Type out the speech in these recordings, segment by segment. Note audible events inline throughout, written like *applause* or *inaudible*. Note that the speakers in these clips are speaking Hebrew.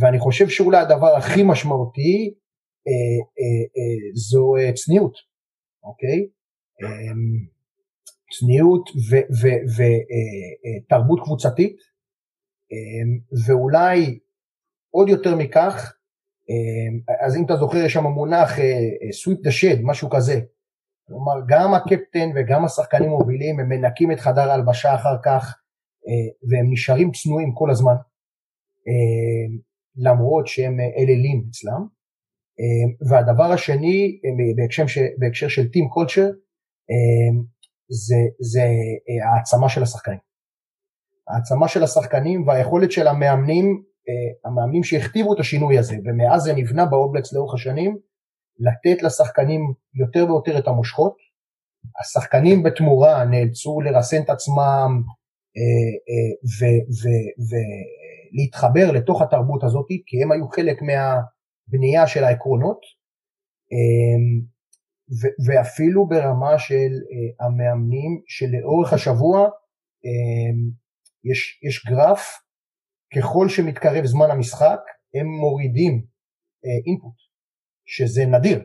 ואני חושב שאולי הדבר הכי משמעותי אה, אה, אה, זו אה, צניעות, אוקיי? אה, צניעות ותרבות אה, אה, קבוצתית, אה, ואולי עוד יותר מכך, אה, אז אם אתה זוכר יש שם מונח אה, אה, sweep the shed, משהו כזה, כלומר גם הקפטן וגם השחקנים מובילים הם מנקים את חדר ההלבשה אחר כך והם נשארים צנועים כל הזמן למרות שהם אלילים אצלם והדבר השני בהקשר, בהקשר של טים קולצ'ר זה, זה העצמה של השחקנים. העצמה של השחקנים והיכולת של המאמנים, המאמנים שהכתיבו את השינוי הזה ומאז זה נבנה באובלקס לאורך השנים לתת לשחקנים יותר ויותר את המושכות. השחקנים בתמורה נאלצו לרסן את עצמם אה, אה, ולהתחבר לתוך התרבות הזאת, כי הם היו חלק מהבנייה של העקרונות, אה, ואפילו ברמה של המאמנים שלאורך השבוע יש, יש גרף, ככל שמתקרב זמן המשחק, הם מורידים אינפוט. שזה נדיר.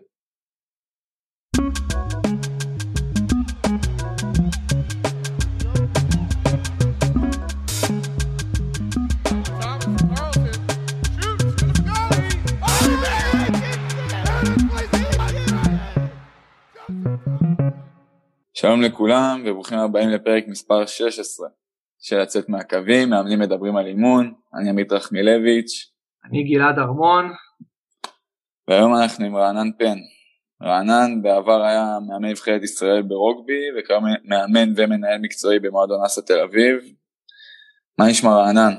שלום לכולם וברוכים הבאים לפרק מספר 16 של לצאת מהקווים, מאמנים מדברים על אימון, אני עמית רחמילביץ'. אני גלעד ארמון. והיום אנחנו עם רענן פן. רענן בעבר היה מאמן נבחרת ישראל ברוגבי וכיום מאמן ומנהל מקצועי במועדון אסא תל אביב. מה נשמע רענן?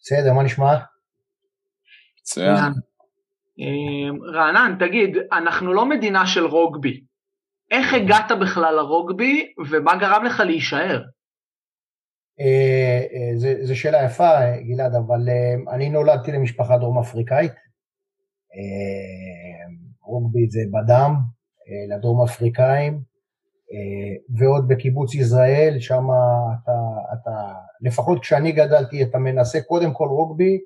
בסדר, מה נשמע? מצוין. רענן, תגיד, אנחנו לא מדינה של רוגבי. איך הגעת בכלל לרוגבי ומה גרם לך להישאר? אה, אה, זו שאלה יפה, גלעד, אבל אה, אני נולדתי למשפחה דרום אפריקאית. רוגבי זה בדם, לדרום אפריקאים, ועוד בקיבוץ יזרעאל, שם אתה, אתה, לפחות כשאני גדלתי, אתה מנסה קודם כל רוגבי,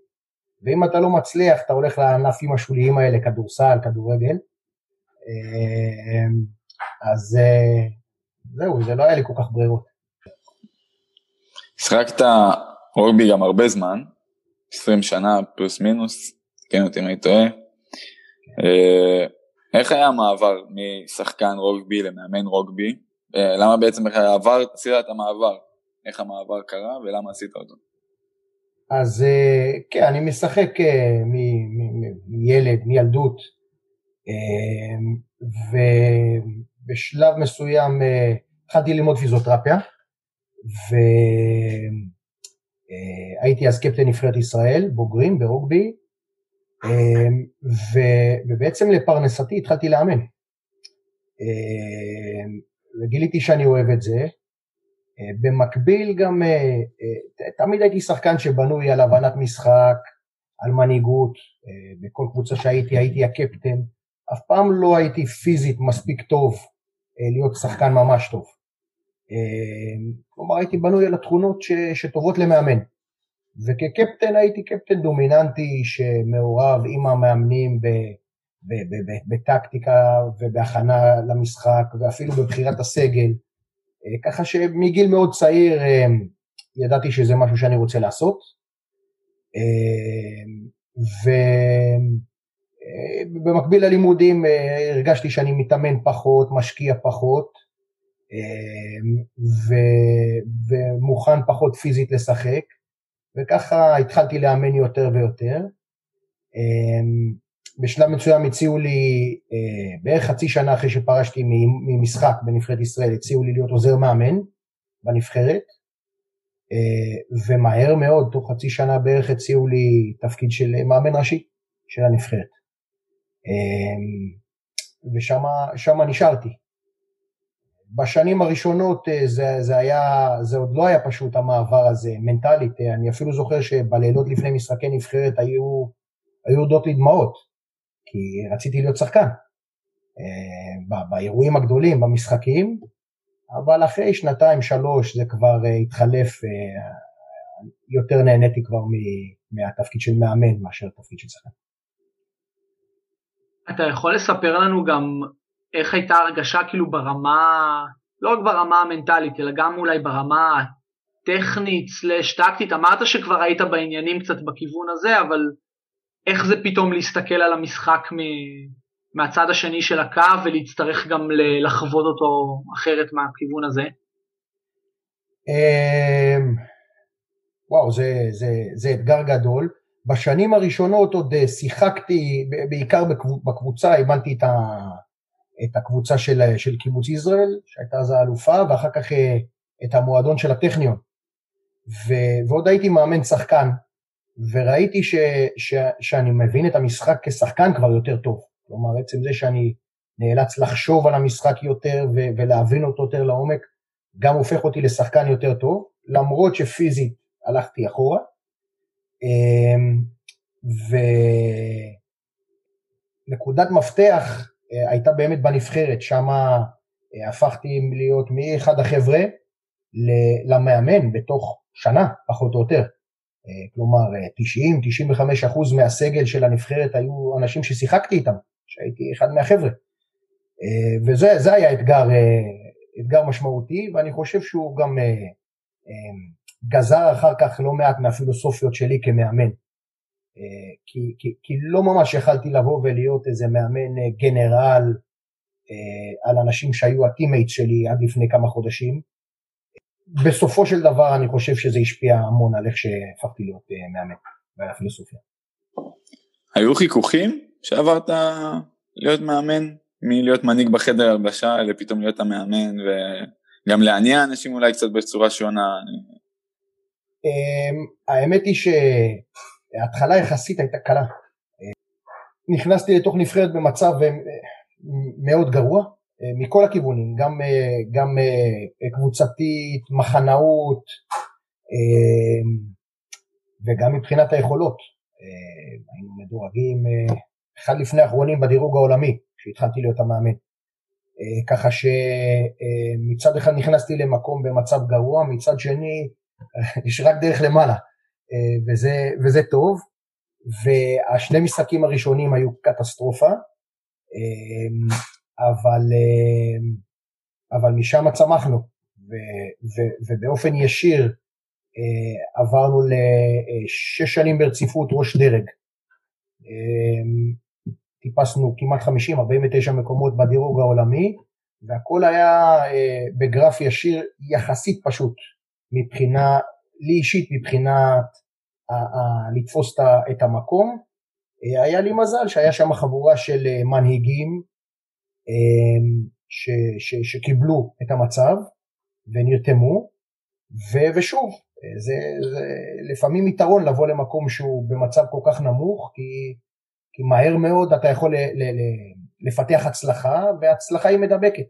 ואם אתה לא מצליח, אתה הולך לענפים השוליים האלה, כדורסל, כדורגל. אז זהו, זה לא היה לי כל כך ברירות. שחקת רוגבי גם הרבה זמן, 20 שנה פלוס מינוס, תקן אותי אם אני טועה. אה, איך היה המעבר משחקן רוגבי למאמן רוגבי? אה, למה בעצם איך עבר, עשית את המעבר? איך המעבר קרה ולמה עשית אותו? אז אה, כן, אני משחק מילד, מילדות, ובשלב מסוים התחלתי ללמוד פיזיותרפיה, והייתי אז קפטן נבחרת ישראל, בוגרים ברוגבי, ו, ובעצם לפרנסתי התחלתי לאמן. אמ, וגיליתי שאני אוהב את זה. אה, במקביל גם, אה, אה, תמיד הייתי שחקן שבנוי על הבנת משחק, על מנהיגות, בכל קבוצה שהייתי הייתי הקפטן, אף פעם לא הייתי פיזית מספיק טוב להיות שחקן ממש טוב. אמ, כלומר הייתי בנוי על התכונות שטובות למאמן. וכקפטן הייתי קפטן דומיננטי שמעורב עם המאמנים ב, ב, ב, ב, בטקטיקה ובהכנה למשחק ואפילו בבחירת הסגל, אה, ככה שמגיל מאוד צעיר אה, ידעתי שזה משהו שאני רוצה לעשות. אה, ובמקביל ללימודים הרגשתי שאני מתאמן פחות, משקיע פחות, ומוכן פחות פיזית לשחק. וככה התחלתי לאמן יותר ויותר. אמ, בשלב מסוים הציעו לי, אה, בערך חצי שנה אחרי שפרשתי ממשחק בנבחרת ישראל, הציעו לי להיות עוזר מאמן בנבחרת, אה, ומהר מאוד, תוך חצי שנה בערך הציעו לי תפקיד של מאמן ראשי של הנבחרת. אמ, ושם נשארתי. בשנים הראשונות אה, זה, זה היה, זה עוד לא היה פשוט המעבר הזה, מנטלית, אה, אני אפילו זוכר שבלילות לפני משחקי נבחרת היו, היו הודות לי דמעות, כי רציתי להיות שחקן, אה, באירועים הגדולים, במשחקים, אבל אחרי שנתיים, שלוש, זה כבר התחלף, יותר נהניתי כבר מהתפקיד של מאמן מאשר התפקיד של שחקן. אתה יכול לספר לנו גם איך הייתה הרגשה כאילו ברמה, לא רק ברמה המנטלית, אלא גם אולי ברמה הטכנית סלש טקטית, אמרת שכבר היית בעניינים קצת בכיוון הזה, אבל איך זה פתאום להסתכל על המשחק מ... מהצד השני של הקו ולהצטרך גם לחוות אותו אחרת מהכיוון הזה? אמ, וואו, זה, זה, זה אתגר גדול. בשנים הראשונות עוד אה, שיחקתי, בעיקר בקבוצה, אימנתי את, ה, את הקבוצה של, של קיבוץ יזרעאל, שהייתה אז האלופה, ואחר כך אה, את המועדון של הטכניון. ו, ועוד הייתי מאמן שחקן, וראיתי ש, ש, שאני מבין את המשחק כשחקן כבר יותר טוב. כלומר, עצם זה שאני נאלץ לחשוב על המשחק יותר ו, ולהבין אותו יותר לעומק, גם הופך אותי לשחקן יותר טוב, למרות שפיזית הלכתי אחורה. אמ, ונקודת מפתח אה, הייתה באמת בנבחרת, שם אה, הפכתי להיות מאחד החבר'ה למאמן בתוך שנה, פחות או יותר. אה, כלומר, 90-95 אחוז מהסגל של הנבחרת היו אנשים ששיחקתי איתם, שהייתי אחד מהחבר'ה. וזה היה אתגר, אתגר משמעותי, ואני חושב שהוא גם גזר אחר כך לא מעט מהפילוסופיות שלי כמאמן. אה, כי, כי, כי לא ממש יכלתי לבוא ולהיות איזה מאמן אה, גנרל אה, על אנשים שהיו הטימייט שלי עד לפני כמה חודשים. בסופו של דבר אני חושב שזה השפיע המון על איך שהפכתי להיות מאמן ועל הפילוסופיה. היו חיכוכים שעברת להיות מאמן מלהיות מנהיג בחדר הלבשה לפתאום להיות המאמן וגם להניע אנשים אולי קצת בצורה שונה? אמ, האמת היא שההתחלה יחסית הייתה קלה. נכנסתי לתוך נבחרת במצב אה, מאוד גרוע, אה, מכל הכיוונים, גם, אה, גם קבוצתית, מחנאות, וגם מבחינת היכולות. היינו מדורגים אחד לפני האחרונים בדירוג העולמי, כשהתחלתי להיות המאמן. ככה שמצד אחד נכנסתי למקום במצב גרוע, מצד שני *laughs* יש רק דרך למעלה, אה, וזה, וזה טוב, והשני משחקים הראשונים היו קטסטרופה, אה, אבל, אה, אבל משם צמחנו, ו, ו, ובאופן ישיר עברנו לשש שנים ברציפות ראש דרג. טיפסנו כמעט 50, 49 מקומות בדירוג העולמי, והכל היה בגרף ישיר יחסית פשוט. מבחינה, לי אישית מבחינת לתפוס את המקום. אה, היה לי מזל שהיה שם חבורה של אה, מנהיגים אה, ש, ש, שקיבלו את המצב ונרתמו, ו, ושוב, זה, זה לפעמים יתרון לבוא למקום שהוא במצב כל כך נמוך, כי, כי מהר מאוד אתה יכול ל, ל, ל, לפתח הצלחה, והצלחה היא מדבקת.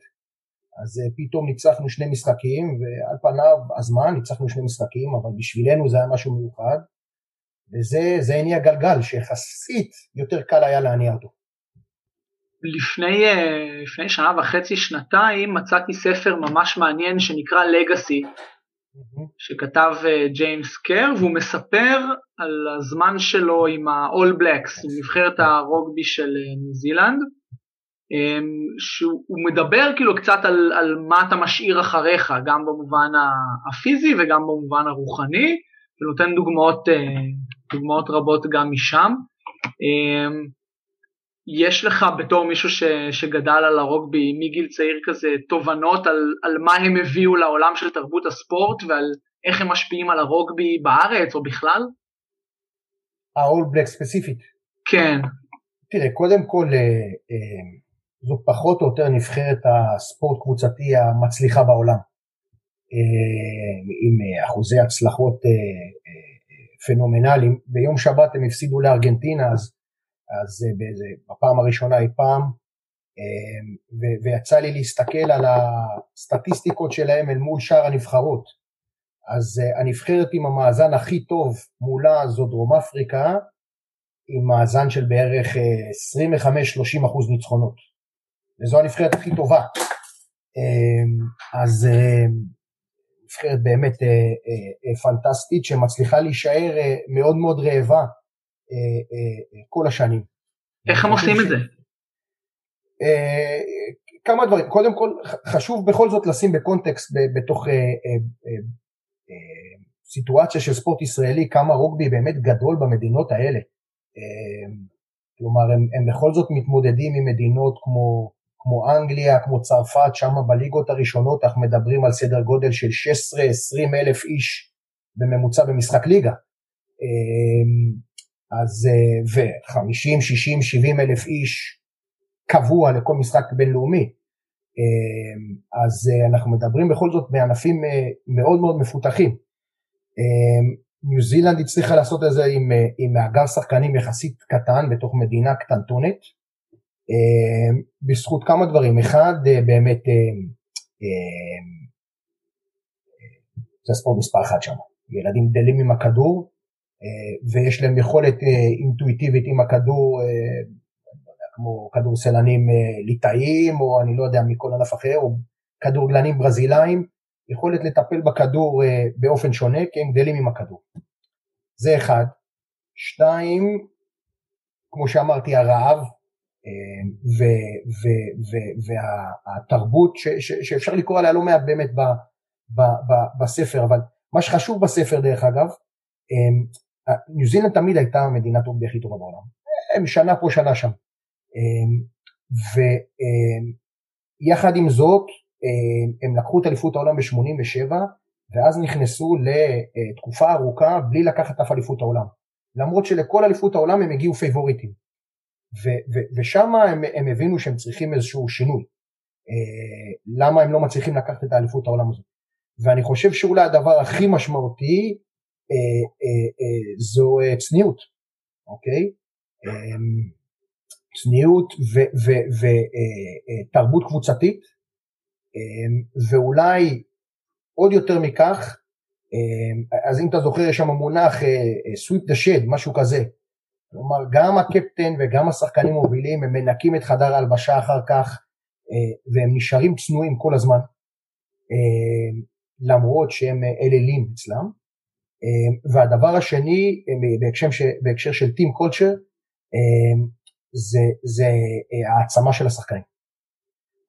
אז אה, פתאום ניצחנו שני משחקים, ועל פניו הזמן ניצחנו שני משחקים, אבל בשבילנו זה היה משהו מיוחד, וזה הניע גלגל שיחסית יותר קל היה להניע אותו. לפני, אה, לפני שנה וחצי, שנתיים, מצאתי ספר ממש מעניין שנקרא לגאסי, שכתב אה, ג'יימס קר, והוא מספר על הזמן שלו עם ה-all blacks, עם נבחרת הרוגבי של ניו זילנד. אמ, שהוא מדבר כאילו קצת על, על מה אתה משאיר אחריך, גם במובן הפיזי וגם במובן הרוחני, ונותן דוגמאות, אה, דוגמאות רבות גם משם. אמ, יש לך בתור מישהו ש, שגדל על הרוגבי מגיל צעיר כזה תובנות על, על מה הם הביאו לעולם של תרבות הספורט ועל איך הם משפיעים על הרוגבי בארץ או בכלל? ה-all black ספציפית. כן. תראה, קודם כל, אה, אה, זו פחות או יותר נבחרת הספורט קבוצתי המצליחה בעולם, אה, עם אחוזי הצלחות אה, אה, פנומנליים. ביום שבת הם הפסידו לארגנטינה, אז, אז באיזה, בפעם הראשונה אי פעם, ויצא לי להסתכל על הסטטיסטיקות שלהם אל מול שאר הנבחרות. אז הנבחרת עם המאזן הכי טוב מולה זו דרום אפריקה, עם מאזן של בערך 25-30 אחוז ניצחונות. וזו הנבחרת הכי טובה. אמ, אז אמ, נבחרת באמת פנטסטית שמצליחה להישאר מאוד מאוד רעבה כל השנים. איך הם עושים את זה? כמה דברים, קודם כל חשוב בכל זאת לשים בקונטקסט בתוך סיטואציה של ספורט ישראלי, כמה רוגבי באמת גדול במדינות האלה. כלומר, הם, הם בכל זאת מתמודדים עם מדינות כמו, כמו אנגליה, כמו צרפת, שם בליגות הראשונות אנחנו מדברים על סדר גודל של 16-20 אלף איש בממוצע במשחק ליגה. אז ו-50, 60, 70 אלף איש קבוע לכל משחק בינלאומי. אז אנחנו מדברים בכל זאת בענפים מאוד מאוד מפותחים. ניו זילנד הצליחה לעשות את זה עם, אה, עם מאגר שחקנים יחסית קטן בתוך מדינה קטנטונת, אה, בזכות כמה דברים, אחד אה, באמת זה הספורט מספר אחד שם, ילדים גדלים עם הכדור ויש להם יכולת אינטואיטיבית עם הכדור, לא כמו כדורסלנים ליטאיים או אני לא יודע מכל ענף אחר, או כדורגלנים ברזילאים, יכולת לטפל בכדור אה, באופן שונה, כי הם גדלים עם הכדור. זה אחד. שתיים, כמו שאמרתי, הרעב אה, והתרבות שאפשר לקרוא עליה לא מעט באמת ב, ב, ב, בספר, אבל מה שחשוב בספר דרך אגב, אה, ניו זילנד תמיד הייתה מדינת רוגבי הכי טובה בעולם, הם שנה פה שנה שם, ויחד עם זאת הם לקחו את אליפות העולם ב-87 ואז נכנסו לתקופה ארוכה בלי לקחת אף אליפות העולם. למרות שלכל אליפות העולם הם הגיעו פייבוריטים. ושם הם, הם הבינו שהם צריכים איזשהו שינוי. אה, למה הם לא מצליחים לקחת את האליפות העולם הזאת. ואני חושב שאולי הדבר הכי משמעותי אה, זו צניעות, אוקיי? צניעות ותרבות קבוצתית אמ, ואולי עוד יותר מכך, אמ, אז אם אתה זוכר יש שם מונח אה, אה, sweep the shed, משהו כזה. כלומר גם הקפטן וגם השחקנים מובילים הם מנקים את חדר ההלבשה אחר כך אה, והם נשארים צנועים כל הזמן אמ, למרות שהם אלילים אצלם. והדבר השני בהקשר, בהקשר של טים קולצ'ר זה, זה העצמה של השחקנים.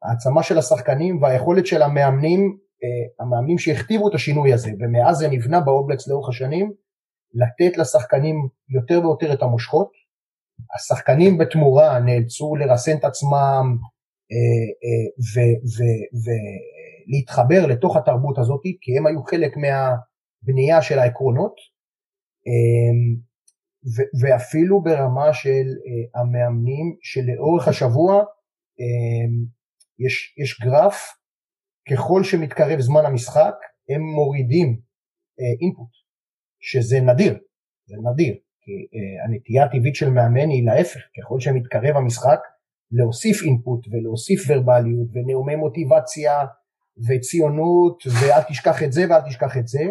העצמה של השחקנים והיכולת של המאמנים, אה, המאמנים שהכתיבו את השינוי הזה, ומאז זה נבנה באובלקס לאורך השנים, לתת לשחקנים יותר ויותר את המושכות. השחקנים בתמורה נאלצו לרסן את עצמם אה, אה, ולהתחבר לתוך התרבות הזאת, כי הם היו חלק מהבנייה של העקרונות, ואפילו ברמה של המאמנים שלאורך השבוע יש, יש גרף, ככל שמתקרב זמן המשחק, הם מורידים אינפוט, אה, שזה נדיר, זה נדיר, כי אה, הנטייה הטבעית של מאמן היא להפך, ככל שמתקרב המשחק, להוסיף אינפוט ולהוסיף ורבליות ונאומי מוטיבציה וציונות ואל תשכח את זה ואל תשכח את זה,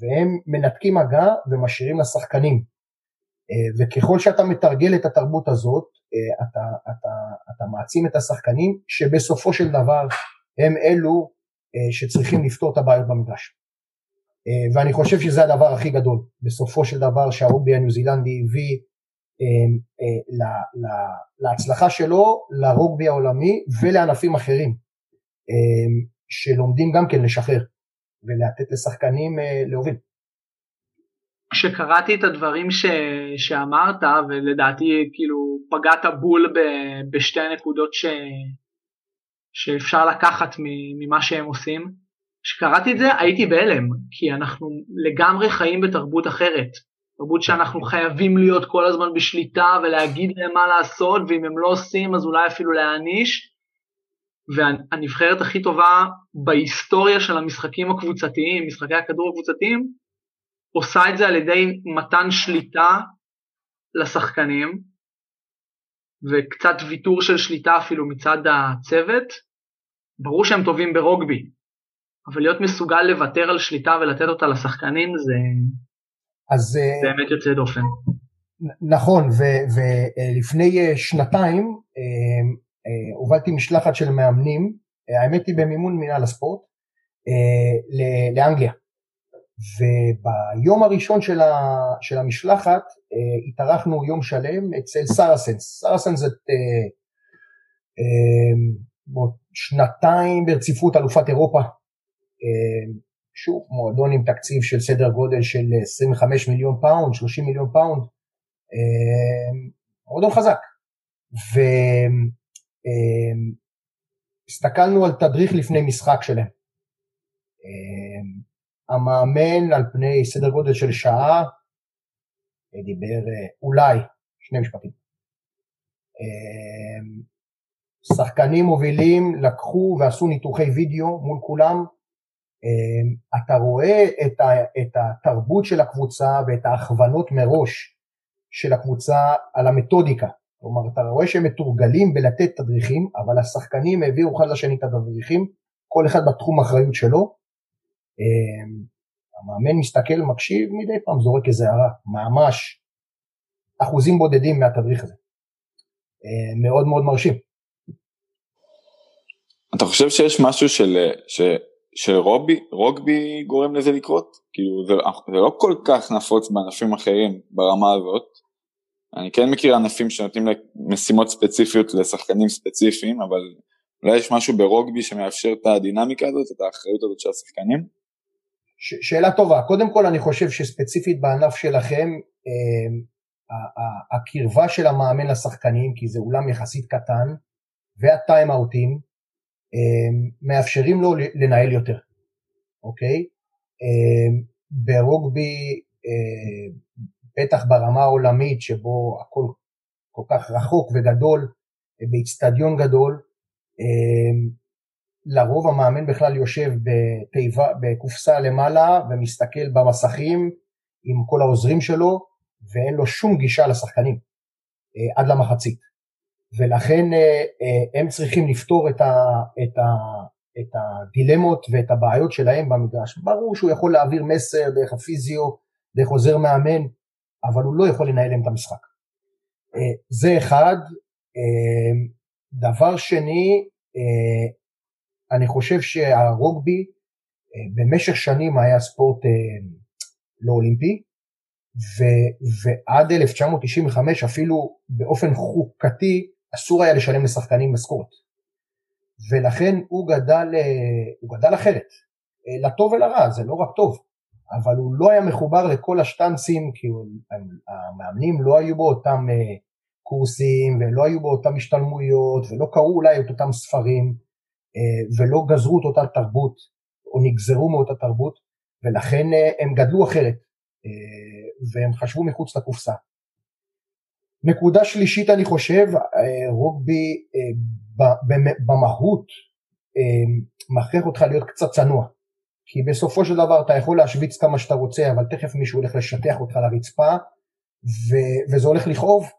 והם מנתקים מגע ומשאירים לשחקנים. אה, וככל שאתה מתרגל את התרבות הזאת, אה, אתה, אתה, אתה מעצים את השחקנים שבסופו של דבר הם אלו שצריכים לפתור את הבעיות במגרש. אה, ואני חושב שזה הדבר הכי גדול, בסופו של דבר שהרובי הניו זילנדי הביא להצלחה שלו, לרוגבי העולמי ולענפים אחרים שלומדים גם כן לשחרר ולתת לשחקנים להוביל. כשקראתי את הדברים ש, שאמרת ולדעתי כאילו פגעת בול ב, בשתי נקודות ש, שאפשר לקחת ממה שהם עושים, כשקראתי את זה הייתי בהלם כי אנחנו לגמרי חיים בתרבות אחרת, תרבות שאנחנו חייבים להיות כל הזמן בשליטה ולהגיד להם מה לעשות ואם הם לא עושים אז אולי אפילו להעניש והנבחרת הכי טובה בהיסטוריה של המשחקים הקבוצתיים, משחקי הכדור הקבוצתיים, עושה את זה על ידי מתן שליטה לשחקנים וקצת ויתור של שליטה אפילו מצד הצוות. ברור שהם טובים ברוגבי, אבל להיות מסוגל לוותר על שליטה ולתת אותה לשחקנים זה אז, אה, באמת יוצא דופן. נכון, ולפני אה, שנתיים אה, הובלתי משלחת של מאמנים, האמת היא במימון מינהל הספורט, לאנגליה. וביום הראשון של, ה, של המשלחת התארחנו יום שלם אצל Saracens. Saracens זאת שנתיים ברציפות אלופת אירופה. שוב, מועדון עם תקציב של סדר גודל של 25 מיליון פאונד, 30 מיליון פאונד, מועדון חזק. והסתכלנו על תדריך לפני משחק שלהם. המאמן על פני סדר גודל של שעה דיבר אולי שני משפטים. שחקנים מובילים לקחו ועשו ניתוחי וידאו מול כולם אתה רואה את, ה, את התרבות של הקבוצה ואת ההכוונות מראש של הקבוצה על המתודיקה. כלומר, אתה רואה שהם מתורגלים בלתת תדריכים, אבל השחקנים העבירו אחד לשני את התדריכים, כל אחד בתחום האחריות שלו. אמ, המאמן מסתכל, מקשיב, מדי פעם זורק איזה הערה, ממש אחוזים בודדים מהתדריך הזה. אמ, מאוד מאוד מרשים. אתה חושב שיש משהו של, ש, שרוגבי רוגבי גורם לזה לקרות? כאילו זה, זה לא כל כך נפוץ בענפים אחרים ברמה הזאת. אני כן מכיר ענפים שנותנים משימות ספציפיות לשחקנים ספציפיים, אבל אולי יש משהו ברוגבי שמאפשר את הדינמיקה הזאת, את האחריות הזאת של השחקנים? ש- שאלה טובה. קודם כל אני חושב שספציפית בענף שלכם, אה, הקרבה של המאמן לשחקנים, כי זה אולם יחסית קטן, והטיים-אאוטים, אמ, מאפשרים לו לנהל יותר, אוקיי? אמ, ברוגבי, אמ, בטח ברמה העולמית שבו הכל כל כך רחוק וגדול, באיצטדיון גדול, לרוב המאמן בכלל יושב בתיבה, בקופסה למעלה ומסתכל במסכים עם כל העוזרים שלו ואין לו שום גישה לשחקנים אה, עד למחצית. ולכן אה, אה, הם צריכים לפתור את, ה, את, ה, את הדילמות ואת הבעיות שלהם במגרש. ברור שהוא יכול להעביר מסר דרך הפיזיו, דרך עוזר מאמן, אבל הוא לא יכול לנהל להם את המשחק. אה, זה אחד. דבר שני, אני חושב שהרוגבי במשך שנים היה ספורט לא אולימפי, ו, ועד 1995 אפילו באופן חוקתי אסור היה לשלם לשחקנים משכורת. ולכן הוא גדל, אה, הוא גדל אחרת, אה, לטוב ולרע, זה לא רק טוב, אבל הוא לא היה מחובר לכל השטנצים, כי המאמנים לא היו באותם אה, קורסים ולא היו באותם השתלמויות ולא קראו אולי את אותם ספרים ולא גזרו את אותה תרבות או נגזרו מאותה תרבות ולכן הם גדלו אחרת והם חשבו מחוץ לקופסה. נקודה שלישית אני חושב, אה, רוגבי אה, במהות אה, מכריח אותך להיות קצת צנוע. כי בסופו של דבר אתה יכול להשוויץ כמה שאתה רוצה, אבל תכף מישהו הולך לשטח אותך לרצפה, ו- וזה הולך לכאוב,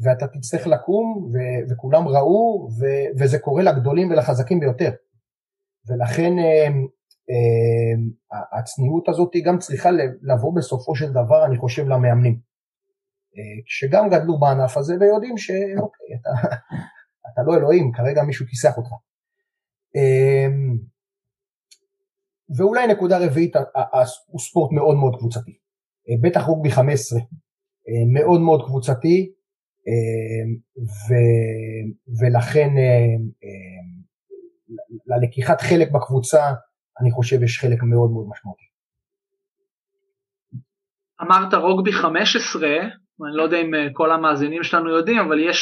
ואתה תצטרך לקום, ו- וכולם ראו, ו- וזה קורה לגדולים ולחזקים ביותר. ולכן הצניעות הזאת גם צריכה לבוא בסופו של דבר, אני חושב, למאמנים. שגם גדלו בענף הזה ויודעים שאוקיי, אתה, אתה לא אלוהים, כרגע מישהו כיסח אותך. אמ, ואולי נקודה רביעית, הוא ספורט מאוד מאוד קבוצתי. אה, בטח רוגבי 15, אה, מאוד מאוד קבוצתי, אמ, ו, ולכן ללקיחת חלק בקבוצה, אני חושב יש חלק מאוד מאוד משמעותי. אמרת רוגבי 15, אני לא יודע אם אה, כל המאזינים שלנו יודעים, אבל יש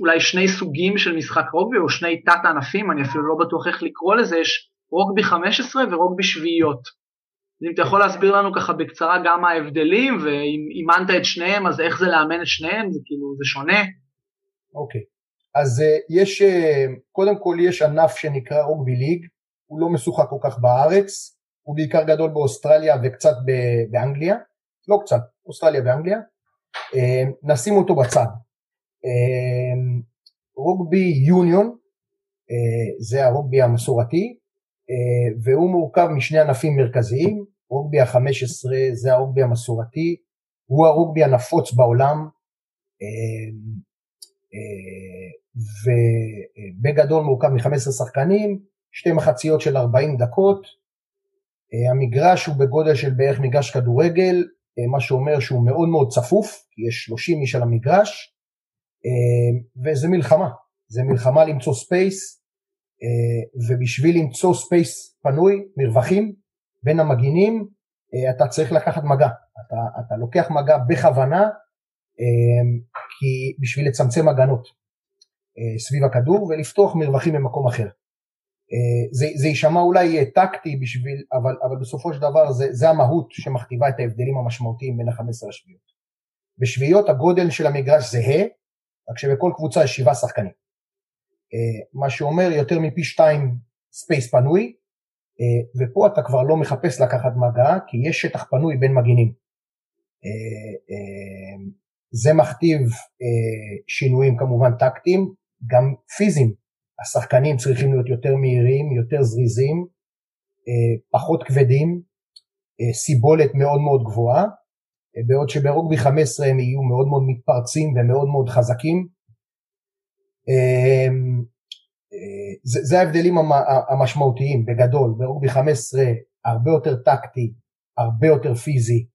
אולי שני סוגים של משחק רוגבי או שני תת ענפים, אני אפילו לא בטוח איך לקרוא לזה, יש רוגבי 15 ורוגבי שביעיות. אם אתה יכול להסביר לנו ככה בקצרה גם מה ההבדלים, ואם אימנת את שניהם, אז איך זה לאמן את שניהם, זה כאילו, זה שונה? אוקיי, okay. אז uh, יש, uh, קודם כל יש ענף שנקרא רוגבי ליג, הוא לא משוחק כל כך בארץ, הוא בעיקר גדול באוסטרליה וקצת באנגליה, לא קצת, אוסטרליה ואנגליה, נשים אותו בצד. אה, רוגבי יוניון, אה, זה הרוגבי המסורתי, והוא מורכב משני ענפים מרכזיים, רוגבי ה-15 זה הרוגבי המסורתי, הוא הרוגבי הנפוץ בעולם, ובגדול מורכב מ-15 שחקנים, שתי מחציות של 40 דקות, המגרש הוא בגודל של בערך מגרש כדורגל, מה שאומר שהוא מאוד מאוד צפוף, יש 30 איש על המגרש, וזה מלחמה, זה מלחמה למצוא space, ובשביל למצוא space פנוי, מרווחים, בין המגינים, אתה צריך לקחת מגע, אתה, אתה לוקח מגע בכוונה, כי בשביל לצמצם הגנות סביב הכדור ולפתוח מרווחים במקום אחר. זה, זה יישמע אולי טקטי בשביל, אבל, אבל בסופו של דבר זה, זה המהות שמכתיבה את ההבדלים המשמעותיים בין ה-15 לשביעיות. בשביעיות הגודל של המגרש זהה, רק שבכל קבוצה יש שבעה שחקנים. מה שאומר יותר מפי שתיים space פנוי, ופה אתה כבר לא מחפש לקחת מגע, כי יש שטח פנוי בין מגינים. זה מכתיב שינויים כמובן טקטיים, גם פיזיים. השחקנים צריכים להיות יותר מהירים, יותר זריזים, פחות כבדים, סיבולת מאוד מאוד גבוהה, בעוד שברוגבי 15 הם יהיו מאוד מאוד מתפרצים ומאוד מאוד חזקים. זה, זה ההבדלים המשמעותיים בגדול, ברוגבי 15 הרבה יותר טקטי, הרבה יותר פיזי,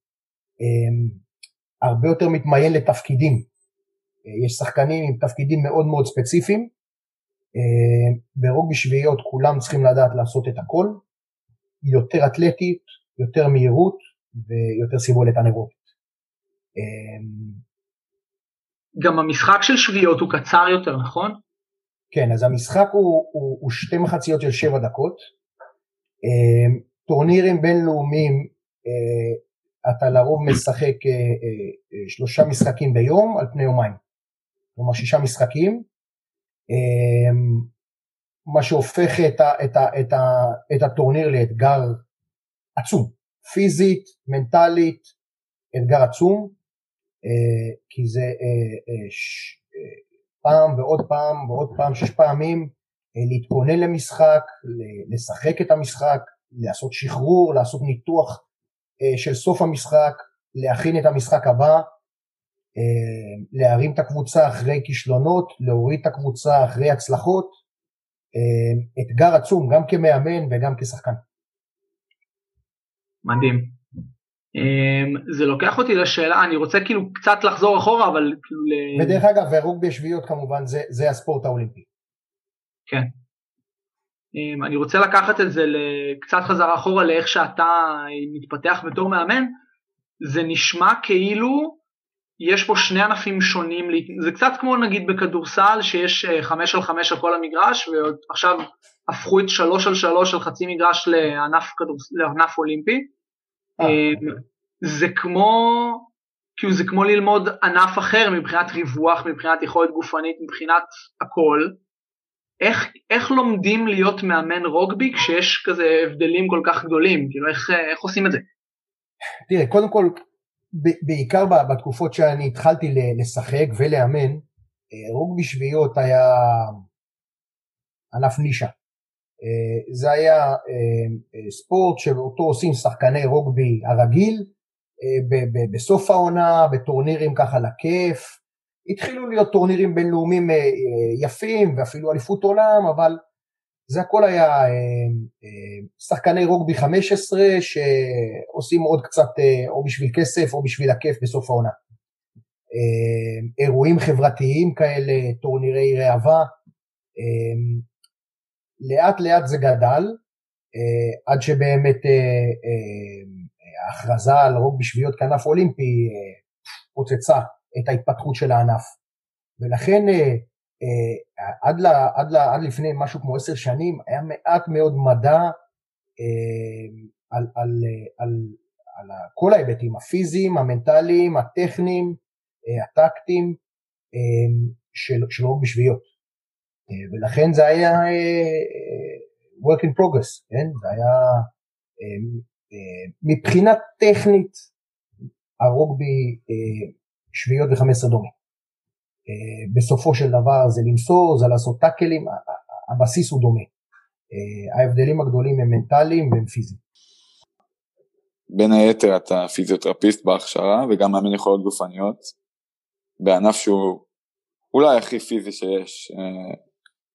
הרבה יותר מתמיין לתפקידים. יש שחקנים עם תפקידים מאוד מאוד ספציפיים, ברוגבי שביעיות כולם צריכים לדעת לעשות את הכל, יותר אתלטית, יותר מהירות ויותר סיבולת אנאירובית. גם המשחק של שביעיות הוא קצר יותר, נכון? כן, אז המשחק הוא, הוא, הוא שתי מחציות של שבע דקות. טורנירים בינלאומיים, אתה לרוב משחק שלושה משחקים ביום על פני יומיים. כלומר שישה משחקים. מה שהופך את, ה, את, ה, את, ה, את הטורניר לאתגר עצום, פיזית, מנטלית, אתגר עצום, כי זה פעם ועוד פעם ועוד פעם, שש פעמים, להתכונן למשחק, לשחק את המשחק, לעשות שחרור, לעשות ניתוח של סוף המשחק, להכין את המשחק הבא, להרים את הקבוצה אחרי כישלונות, להוריד את הקבוצה אחרי הצלחות, אתגר עצום גם כמאמן וגם כשחקן. מדהים. זה לוקח אותי לשאלה, אני רוצה כאילו קצת לחזור אחורה, אבל כאילו... ודרך אגב, ורוגבי שביעיות כמובן זה, זה הספורט האולימפי. כן. אני רוצה לקחת את זה קצת חזרה אחורה לאיך שאתה מתפתח בתור מאמן, זה נשמע כאילו יש פה שני ענפים שונים, זה קצת כמו נגיד בכדורסל שיש חמש על חמש על כל המגרש ועכשיו הפכו את שלוש על שלוש על חצי מגרש לענף, כדורס, לענף אולימפי. זה כמו, כאילו זה כמו ללמוד ענף אחר מבחינת ריווח, מבחינת יכולת גופנית, מבחינת הכל. איך, איך לומדים להיות מאמן רוגבי כשיש כזה הבדלים כל כך גדולים? כאילו איך, איך עושים את זה? תראה, קודם כל, בעיקר בתקופות שאני התחלתי לשחק ולאמן, רוגבי שביעיות היה ענף נישה. זה היה ספורט שאותו עושים שחקני רוגבי הרגיל, בסוף העונה, בטורנירים ככה לכיף. התחילו להיות טורנירים בינלאומיים יפים ואפילו אליפות עולם, אבל זה הכל היה שחקני רוגבי 15 שעושים עוד קצת או בשביל כסף או בשביל הכיף בסוף העונה. אירועים חברתיים כאלה, טורנירי ראווה. לאט לאט זה גדל, עד שבאמת ההכרזה על רוגבי שביעיות כענף אולימפי פוצצה את ההתפתחות של הענף. ולכן עד, ל, עד, ל, עד לפני משהו כמו עשר שנים היה מעט מאוד מדע על, על, על, על כל ההיבטים הפיזיים, המנטליים, הטכניים, הטקטיים של, של רוגבי שביעיות. ולכן זה היה work in progress, כן? זה היה מבחינה טכנית הרוגבי שביעיות וחמש עשרה דומה. בסופו של דבר זה למסור, זה לעשות טאקלים, הבסיס הוא דומה. ההבדלים הגדולים הם מנטליים והם פיזיים. בין היתר אתה פיזיותרפיסט בהכשרה וגם מאמן יכולות גופניות, בענף שהוא אולי הכי פיזי שיש,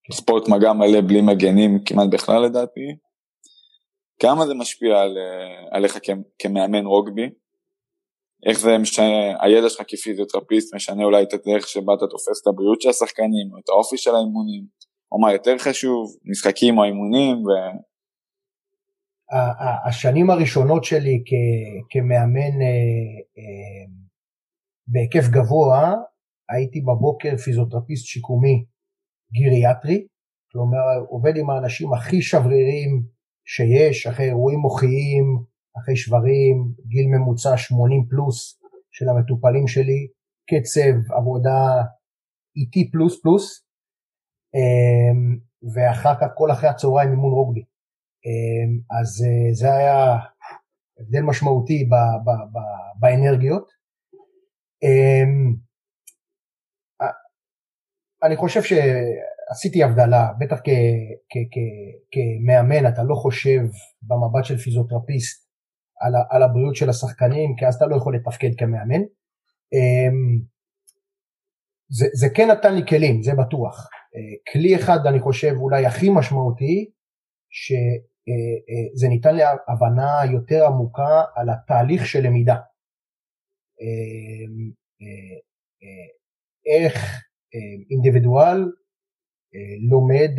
כן. ספורט מגע מלא בלי מגנים כמעט בכלל לדעתי. כמה זה משפיע על, עליך כמאמן רוגבי? איך זה משנה, הידע שלך כפיזיותרפיסט משנה אולי את הדרך שבה אתה תופס את הבריאות של השחקנים, או את האופי של האימונים, או מה יותר חשוב, משחקים או אימונים, ו... השנים הראשונות שלי כמאמן אה, אה, בהיקף גבוה, הייתי בבוקר פיזיותרפיסט שיקומי גריאטרי, כלומר עובד עם האנשים הכי שברירים שיש, אחרי אירועים מוחיים, אחרי שברים, גיל ממוצע 80 פלוס של המטופלים שלי, קצב עבודה איטי פלוס פלוס, אמ, ואחר כך כל אחרי הצהריים אימון רוגבי. אמ, אז אה, זה היה הבדל משמעותי ב, ב, ב, באנרגיות. אמ, אני חושב שעשיתי הבדלה, בטח כ, כ, כ, כמאמן אתה לא חושב במבט של פיזיותרפיסט על, על הבריאות של השחקנים, כי אז אתה לא יכול לתפקד כמאמן. זה, זה כן נתן לי כלים, זה בטוח. אה, כלי אחד אני חושב אולי הכי משמעותי, שזה ניתן להבנה יותר עמוקה על התהליך של למידה. אה, אה, איך אינדיבידואל לומד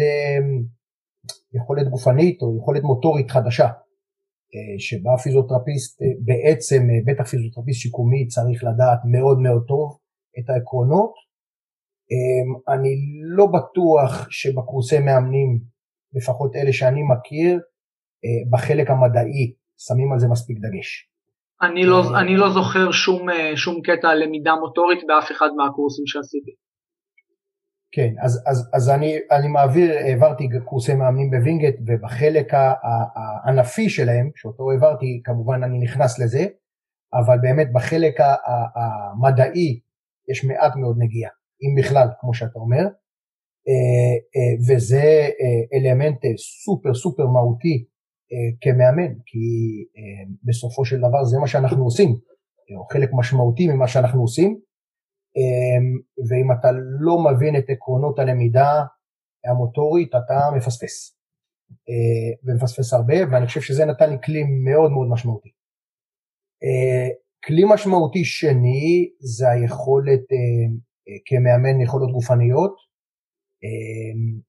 יכולת גופנית או יכולת מוטורית חדשה, שבה פיזיותרפיסט, בעצם בטח פיזיותרפיסט שיקומי צריך לדעת מאוד מאוד טוב את העקרונות אמ, אני לא בטוח שבקורסי מאמנים, לפחות אלה שאני מכיר, אה, בחלק המדעי שמים על זה מספיק דגש. אני לא, אה, אני לא זוכר שום, אה, שום קטע למידה מוטורית באף אחד מהקורסים שעשיתי. כן, אז, אז, אז אני, אני מעביר, העברתי קורסי מאמנים בווינגייט ובחלק הענפי שלהם, שאותו העברתי, כמובן אני נכנס לזה, אבל באמת בחלק המדעי יש מעט מאוד נגיעה. אם בכלל, כמו שאתה אומר, אה, אה, וזה אה, אלמנט סופר סופר מהותי כמאמן, כי בסופו של דבר זה מה שאנחנו עושים, או חלק משמעותי ממה שאנחנו עושים, ואם אתה לא מבין את עקרונות הלמידה המוטורית, אתה מפספס. ומפספס הרבה, ואני חושב שזה נתן לי כלי מאוד מאוד משמעותי. כלי משמעותי שני זה היכולת כמאמן יכולות גופניות אמ,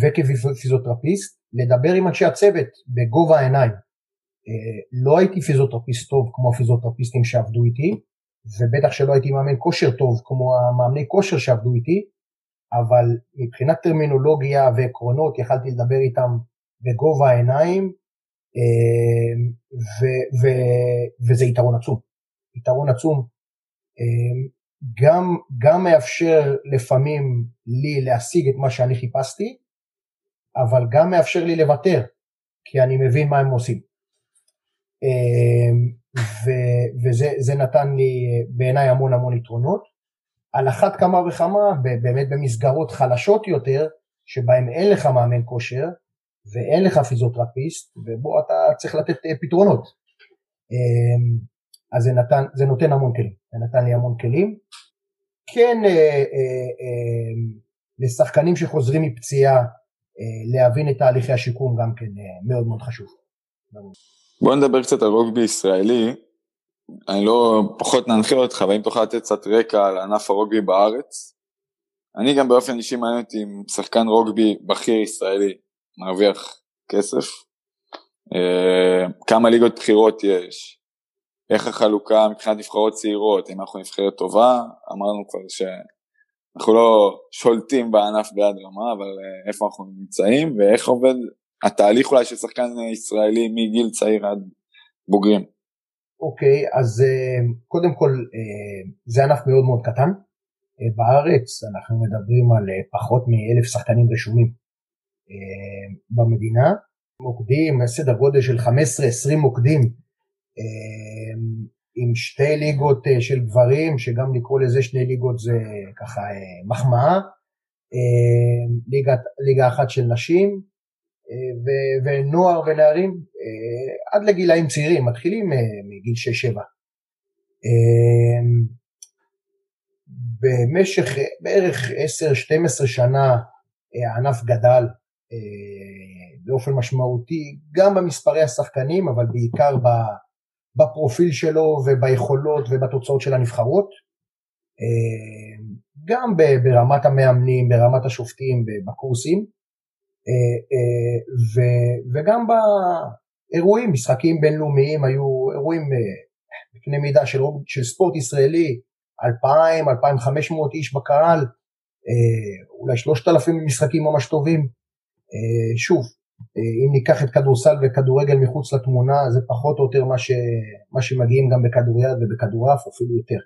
וכפיזיותרפיסט, לדבר עם אנשי הצוות בגובה העיניים. אה, לא הייתי פיזיותרפיסט טוב כמו הפיזיותרפיסטים שעבדו איתי, ובטח שלא הייתי מאמן כושר טוב כמו המאמני כושר שעבדו איתי, אבל מבחינת טרמינולוגיה ועקרונות יכלתי לדבר איתם בגובה העיניים, אמ, ו, ו, וזה יתרון עצום. יתרון עצום. אמ, גם, גם מאפשר לפעמים לי להשיג את מה שאני חיפשתי, אבל גם מאפשר לי לוותר, כי אני מבין מה הם עושים. אמ, ו, וזה נתן לי בעיניי המון המון יתרונות. על אחת כמה וכמה, באמת במסגרות חלשות יותר, שבהן אין לך מאמן כושר ואין לך פיזיותרפיסט, ובו אתה צריך לתת אה, פתרונות. אמ, אז זה, נתן, זה נותן המון כלים, זה נתן לי המון כלים. כן אה, אה, אה, לשחקנים שחוזרים מפציעה אה, להבין את תהליכי השיקום גם כן אה, מאוד מאוד חשוב. בוא נדבר קצת על רוגבי ישראלי, אני לא פחות ננחיל אותך, ואם תוכל לתת קצת רקע על ענף הרוגבי בארץ. אני גם באופן אישי מעניין אותי אם שחקן רוגבי בכיר ישראלי מרוויח כסף, אה, כמה ליגות בחירות יש, איך החלוקה מבחינת נבחרות צעירות, אם אנחנו נבחרת טובה, אמרנו כבר שאנחנו לא שולטים בענף ביד רמה, אבל אה, איפה אנחנו נמצאים? ואיך עובד התהליך אולי של שחקן ישראלי מגיל צעיר עד בוגרים. אוקיי, okay, אז אה, קודם כל אה, זה ענף מאוד מאוד קטן. בארץ אנחנו מדברים על פחות מאלף שחקנים רשומים במדינה. מוקדים, סדר גודל של 15-20 מוקדים עם שתי ליגות אה, של גברים, שגם לקרוא לזה שני ליגות זה ככה אה, מחמאה, ליגה, ליגה אחת של נשים, אה, ו, ונוער ונערים עד לגילאים צעירים, מתחילים מגיל 6-7. אמ, במשך בערך 10-12 שנה הענף גדל באופן משמעותי גם במספרי השחקנים, אבל בעיקר בפרופיל שלו וביכולות ובתוצאות של הנבחרות. גם ברמת המאמנים, ברמת השופטים, בקורסים, וגם באירועים, משחקים בינלאומיים, היו אירועים בקנה מידה של, של ספורט ישראלי, 2,000, 2,500 איש בקהל, אולי 3,000 משחקים ממש טובים. שוב, אם ניקח את כדורסל וכדורגל מחוץ לתמונה, זה פחות או יותר מה, ש, מה שמגיעים גם בכדוריד ובכדורעף, אפילו יותר.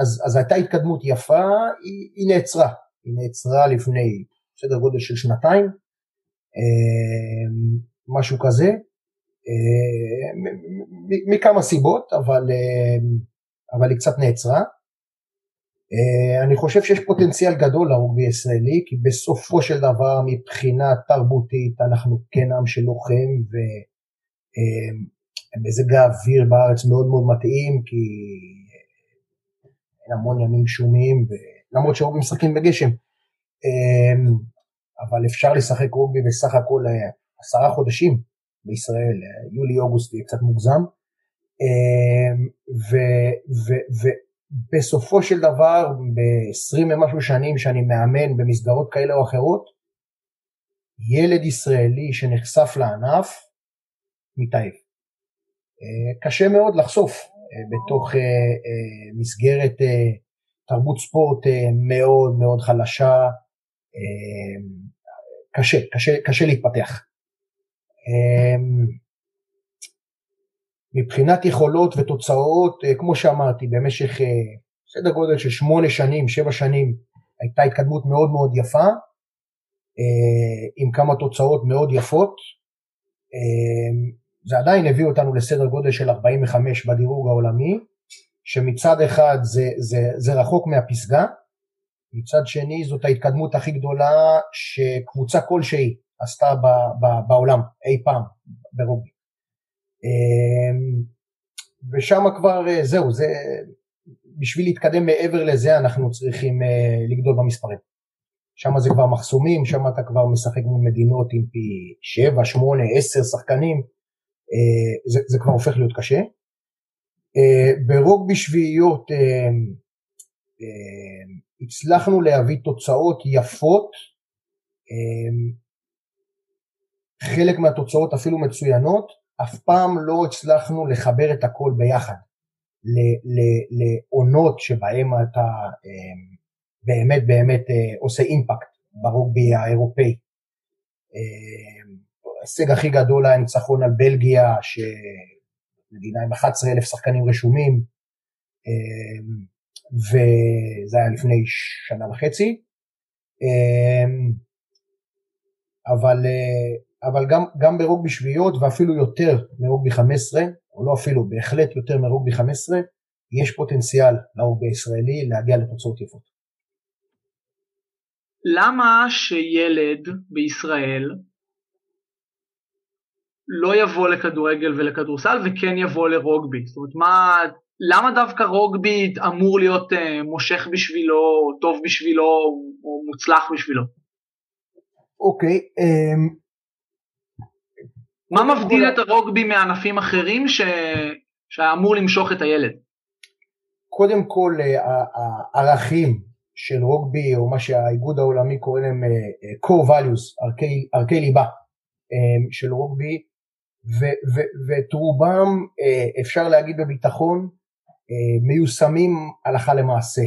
אז, אז הייתה התקדמות יפה, היא, היא נעצרה, היא נעצרה לפני סדר גודל של שנתיים, משהו כזה, מכמה סיבות, אבל, אבל היא קצת נעצרה. אני חושב שיש פוטנציאל גדול לרוגבי הישראלי, כי בסופו של דבר מבחינה תרבותית אנחנו כן עם של לוחם, ומזג האוויר בארץ מאוד מאוד מתאים, כי אין המון ימים גשומיים, למרות שרוגבי משחקים בגשם. אבל אפשר לשחק רוגבי בסך הכל עשרה חודשים בישראל, יולי-אוגוסט יהיה קצת מוגזם. ובסופו של דבר, ב-20 ומשהו שנים שאני מאמן במסגרות כאלה או אחרות, ילד ישראלי שנחשף לענף, מתאהב. קשה מאוד לחשוף בתוך מסגרת תרבות ספורט מאוד מאוד חלשה, קשה, קשה, קשה להתפתח. מבחינת יכולות ותוצאות, כמו שאמרתי, במשך סדר גודל של שמונה שנים, שבע שנים, הייתה התקדמות מאוד מאוד יפה, עם כמה תוצאות מאוד יפות. זה עדיין הביא אותנו לסדר גודל של 45 בדירוג העולמי, שמצד אחד זה, זה, זה רחוק מהפסגה, מצד שני זאת ההתקדמות הכי גדולה שקבוצה כלשהי עשתה ב, ב, בעולם אי פעם ברוגבי. ושם כבר זהו, זה, בשביל להתקדם מעבר לזה אנחנו צריכים לגדול במספרים. שם זה כבר מחסומים, שם אתה כבר משחק מול מדינות עם פי 7, 8, 10 שחקנים, זה, זה כבר הופך להיות קשה. ברוגבי שביעיות הצלחנו להביא תוצאות יפות, חלק מהתוצאות אפילו מצוינות, אף פעם לא הצלחנו לחבר את הכל ביחד לעונות שבהם אתה באמת באמת עושה אימפקט ברוגבי האירופאי. ההישג הכי גדול היה ניצחון על בלגיה, שמדינה עם 11,000 שחקנים רשומים, וזה היה לפני שנה וחצי. אבל, אבל גם, גם ברוגבי שביעיות ואפילו יותר מרוגבי 15, או לא אפילו, בהחלט יותר מרוגבי 15, יש פוטנציאל לרוגבי הישראלי להגיע לתוצאות יפות. למה שילד בישראל לא יבוא לכדורגל ולכדורסל וכן יבוא לרוגבי? זאת אומרת, מה, למה דווקא רוגבי אמור להיות uh, מושך בשבילו, או טוב בשבילו, או מוצלח בשבילו? אוקיי. Okay, um... מה מבדיל כל... את הרוגבי מענפים אחרים ש... שאמור למשוך את הילד? קודם כל, הערכים של רוגבי, או מה שהאיגוד העולמי קורא להם core values, ערכי, ערכי ליבה של רוגבי, ואת רובם אפשר להגיד בביטחון, מיושמים הלכה למעשה,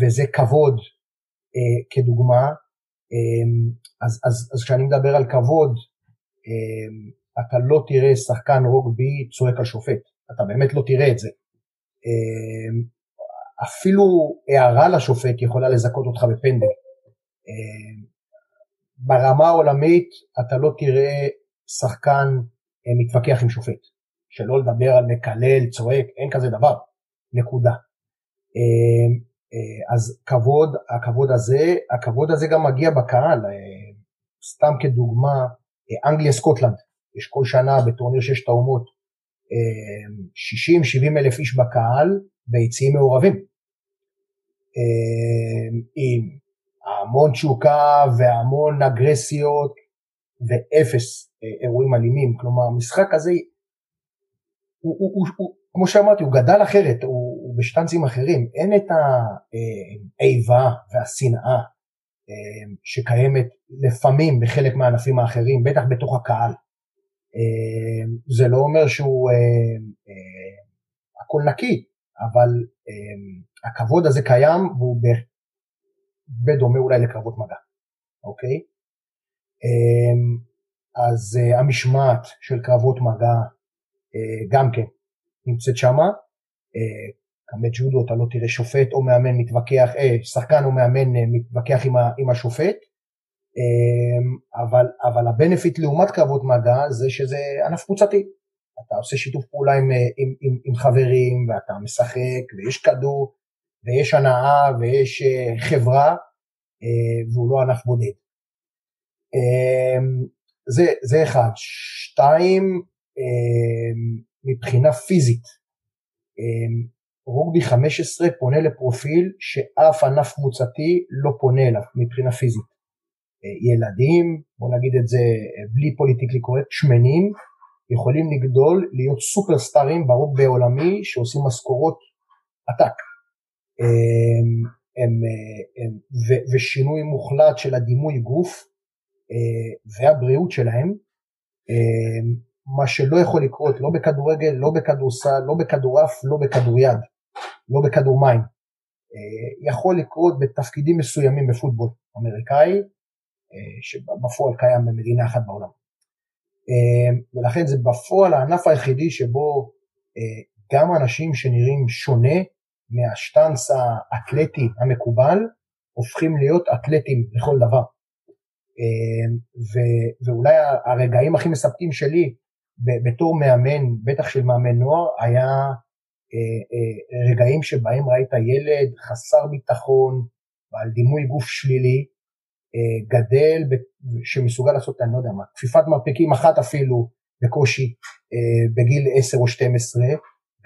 וזה כבוד כדוגמה. אז, אז, אז כשאני מדבר על כבוד, אתה לא תראה שחקן רוגבי צועק על שופט, אתה באמת לא תראה את זה. אפילו הערה לשופט יכולה לזכות אותך בפנדל. ברמה העולמית אתה לא תראה שחקן מתווכח עם שופט. שלא לדבר על מקלל, צועק, אין כזה דבר, נקודה. אמ, אה, אז כבוד, הכבוד הזה, הכבוד הזה גם מגיע בקהל, אה, סתם כדוגמה, אה, אנגליה סקוטלנד, יש כל שנה בטורניר ששת האומות 60-70 אלף איש בקהל ביציעים מעורבים. עם המון תשוקה והמון אגרסיות, ואפס אירועים אלימים, כלומר המשחק הזה הוא, הוא, הוא, הוא כמו שאמרתי הוא גדל אחרת, הוא, הוא בשטנצים אחרים, אין את האיבה והשנאה שקיימת לפעמים בחלק מהענפים האחרים, בטח בתוך הקהל. זה לא אומר שהוא הכל נקי, אבל הכבוד הזה קיים והוא בדומה אולי לקרבות מגע, אוקיי? אז אה, המשמעת של קרבות מגע אה, גם כן נמצאת שמה. אה, קמט ג'ודו אתה לא תראה שופט או מאמן מתווכח, שחקן או מאמן מתווכח עם השופט, אמ, אבל, אבל הבנפיט לעומת קרבות מגע זה שזה ענף קבוצתי. אתה עושה שיתוף פעולה עם, עם, עם, עם חברים ואתה משחק ויש כדור ויש הנאה ויש חברה והוא לא ענף בודד. זה, זה אחד. שתיים, מבחינה פיזית, אמ, רוגבי 15 פונה לפרופיל שאף ענף קבוצתי לא פונה אליו מבחינה פיזית. אה, ילדים, בוא נגיד את זה אה, בלי פוליטיקלי קורקט, שמנים, יכולים לגדול, להיות סופרסטארים ברוגבי העולמי שעושים משכורות עתק. הם, הם, הם, ו, ושינוי מוחלט של הדימוי גוף אה, והבריאות שלהם, אה, מה שלא יכול לקרות לא בכדורגל, לא בכדורסל, לא בכדורעף, לא בכדוריד, לא בכדור מים. אה, יכול לקרות בתפקידים מסוימים בפוטבול אמריקאי, שבפועל קיים במדינה אחת בעולם. ולכן זה בפועל הענף היחידי שבו גם אנשים שנראים שונה מהשטנץ האתלטי המקובל, הופכים להיות אתלטים לכל דבר. ואולי הרגעים הכי מספקים שלי בתור מאמן, בטח של מאמן נוער, היה אה, אה, רגעים שבהם ראית ילד חסר ביטחון, בעל דימוי גוף שלילי, אה, גדל, שמסוגל לעשות, אני לא יודע מה, כפיפת מרפקים אחת אפילו, בקושי, בגיל 10 או 12,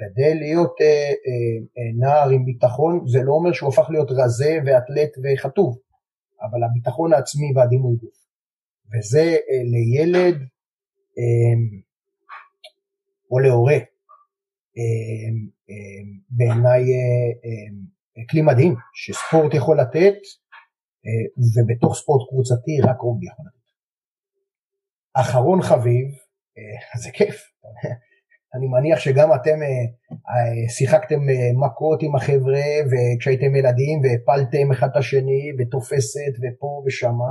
גדל להיות נער עם ביטחון, זה לא אומר שהוא הפך להיות רזה ואתלט וחטוב. אבל הביטחון העצמי והדימוי גוף. וזה אה, לילד אה, או להורה אה, בעיניי כלי מדהים שספורט יכול לתת ובתוך ספורט קבוצתי רק רובי יכול לתת. אחרון חביב, זה כיף, *laughs* אני מניח שגם אתם אה, אה, שיחקתם אה, מכות עם החבר'ה וכשהייתם ילדים והפלתם אחד את השני ותופסת ופה ושמה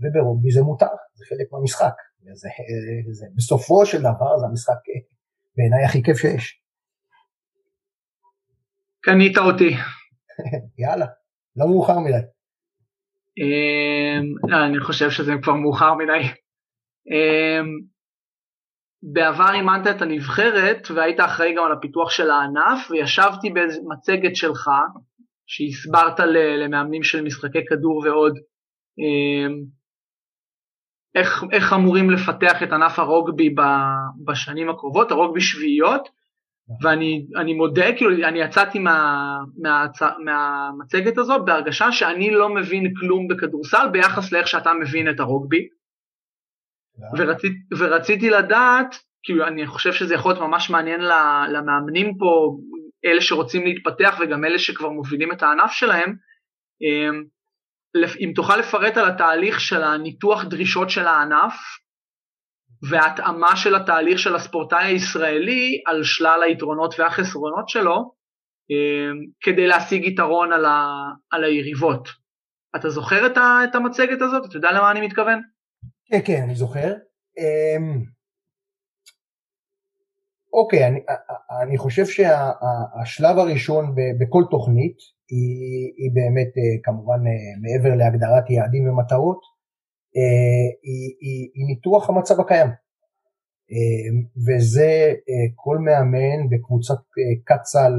וברוגבי זה מותר, זה חלק מהמשחק. וזה, זה, בסופו של דבר זה המשחק בעיניי הכי כיף שיש. קנית אותי. *laughs* יאללה, לא מאוחר מדי. אני חושב שזה כבר מאוחר מדי. בעבר אימנת את הנבחרת והיית אחראי גם על הפיתוח של הענף וישבתי באיזה מצגת שלך שהסברת למאמנים של משחקי כדור ועוד אמ, איך, איך אמורים לפתח את ענף הרוגבי בשנים הקרובות, הרוגבי שביעיות ואני מודה, כאילו אני יצאתי מה, מה, מהמצגת הזאת בהרגשה שאני לא מבין כלום בכדורסל ביחס לאיך שאתה מבין את הרוגבי. ורצית, ורציתי לדעת, כאילו אני חושב שזה יכול להיות ממש מעניין למאמנים פה, אלה שרוצים להתפתח וגם אלה שכבר מובילים את הענף שלהם, אמ, אם תוכל לפרט על התהליך של הניתוח דרישות של הענף וההתאמה של התהליך של הספורטאי הישראלי על שלל היתרונות והחסרונות שלו אמ, כדי להשיג יתרון על, ה, על היריבות. אתה זוכר את המצגת הזאת? אתה יודע למה אני מתכוון? כן, כן, אני זוכר. אמ, אוקיי, אני, אני חושב שהשלב הראשון בכל תוכנית היא, היא באמת אה, כמובן אה, מעבר להגדרת יעדים ומטרות, אה, היא, היא, היא ניתוח המצב הקיים. וזה כל מאמן בקבוצת קצ"ל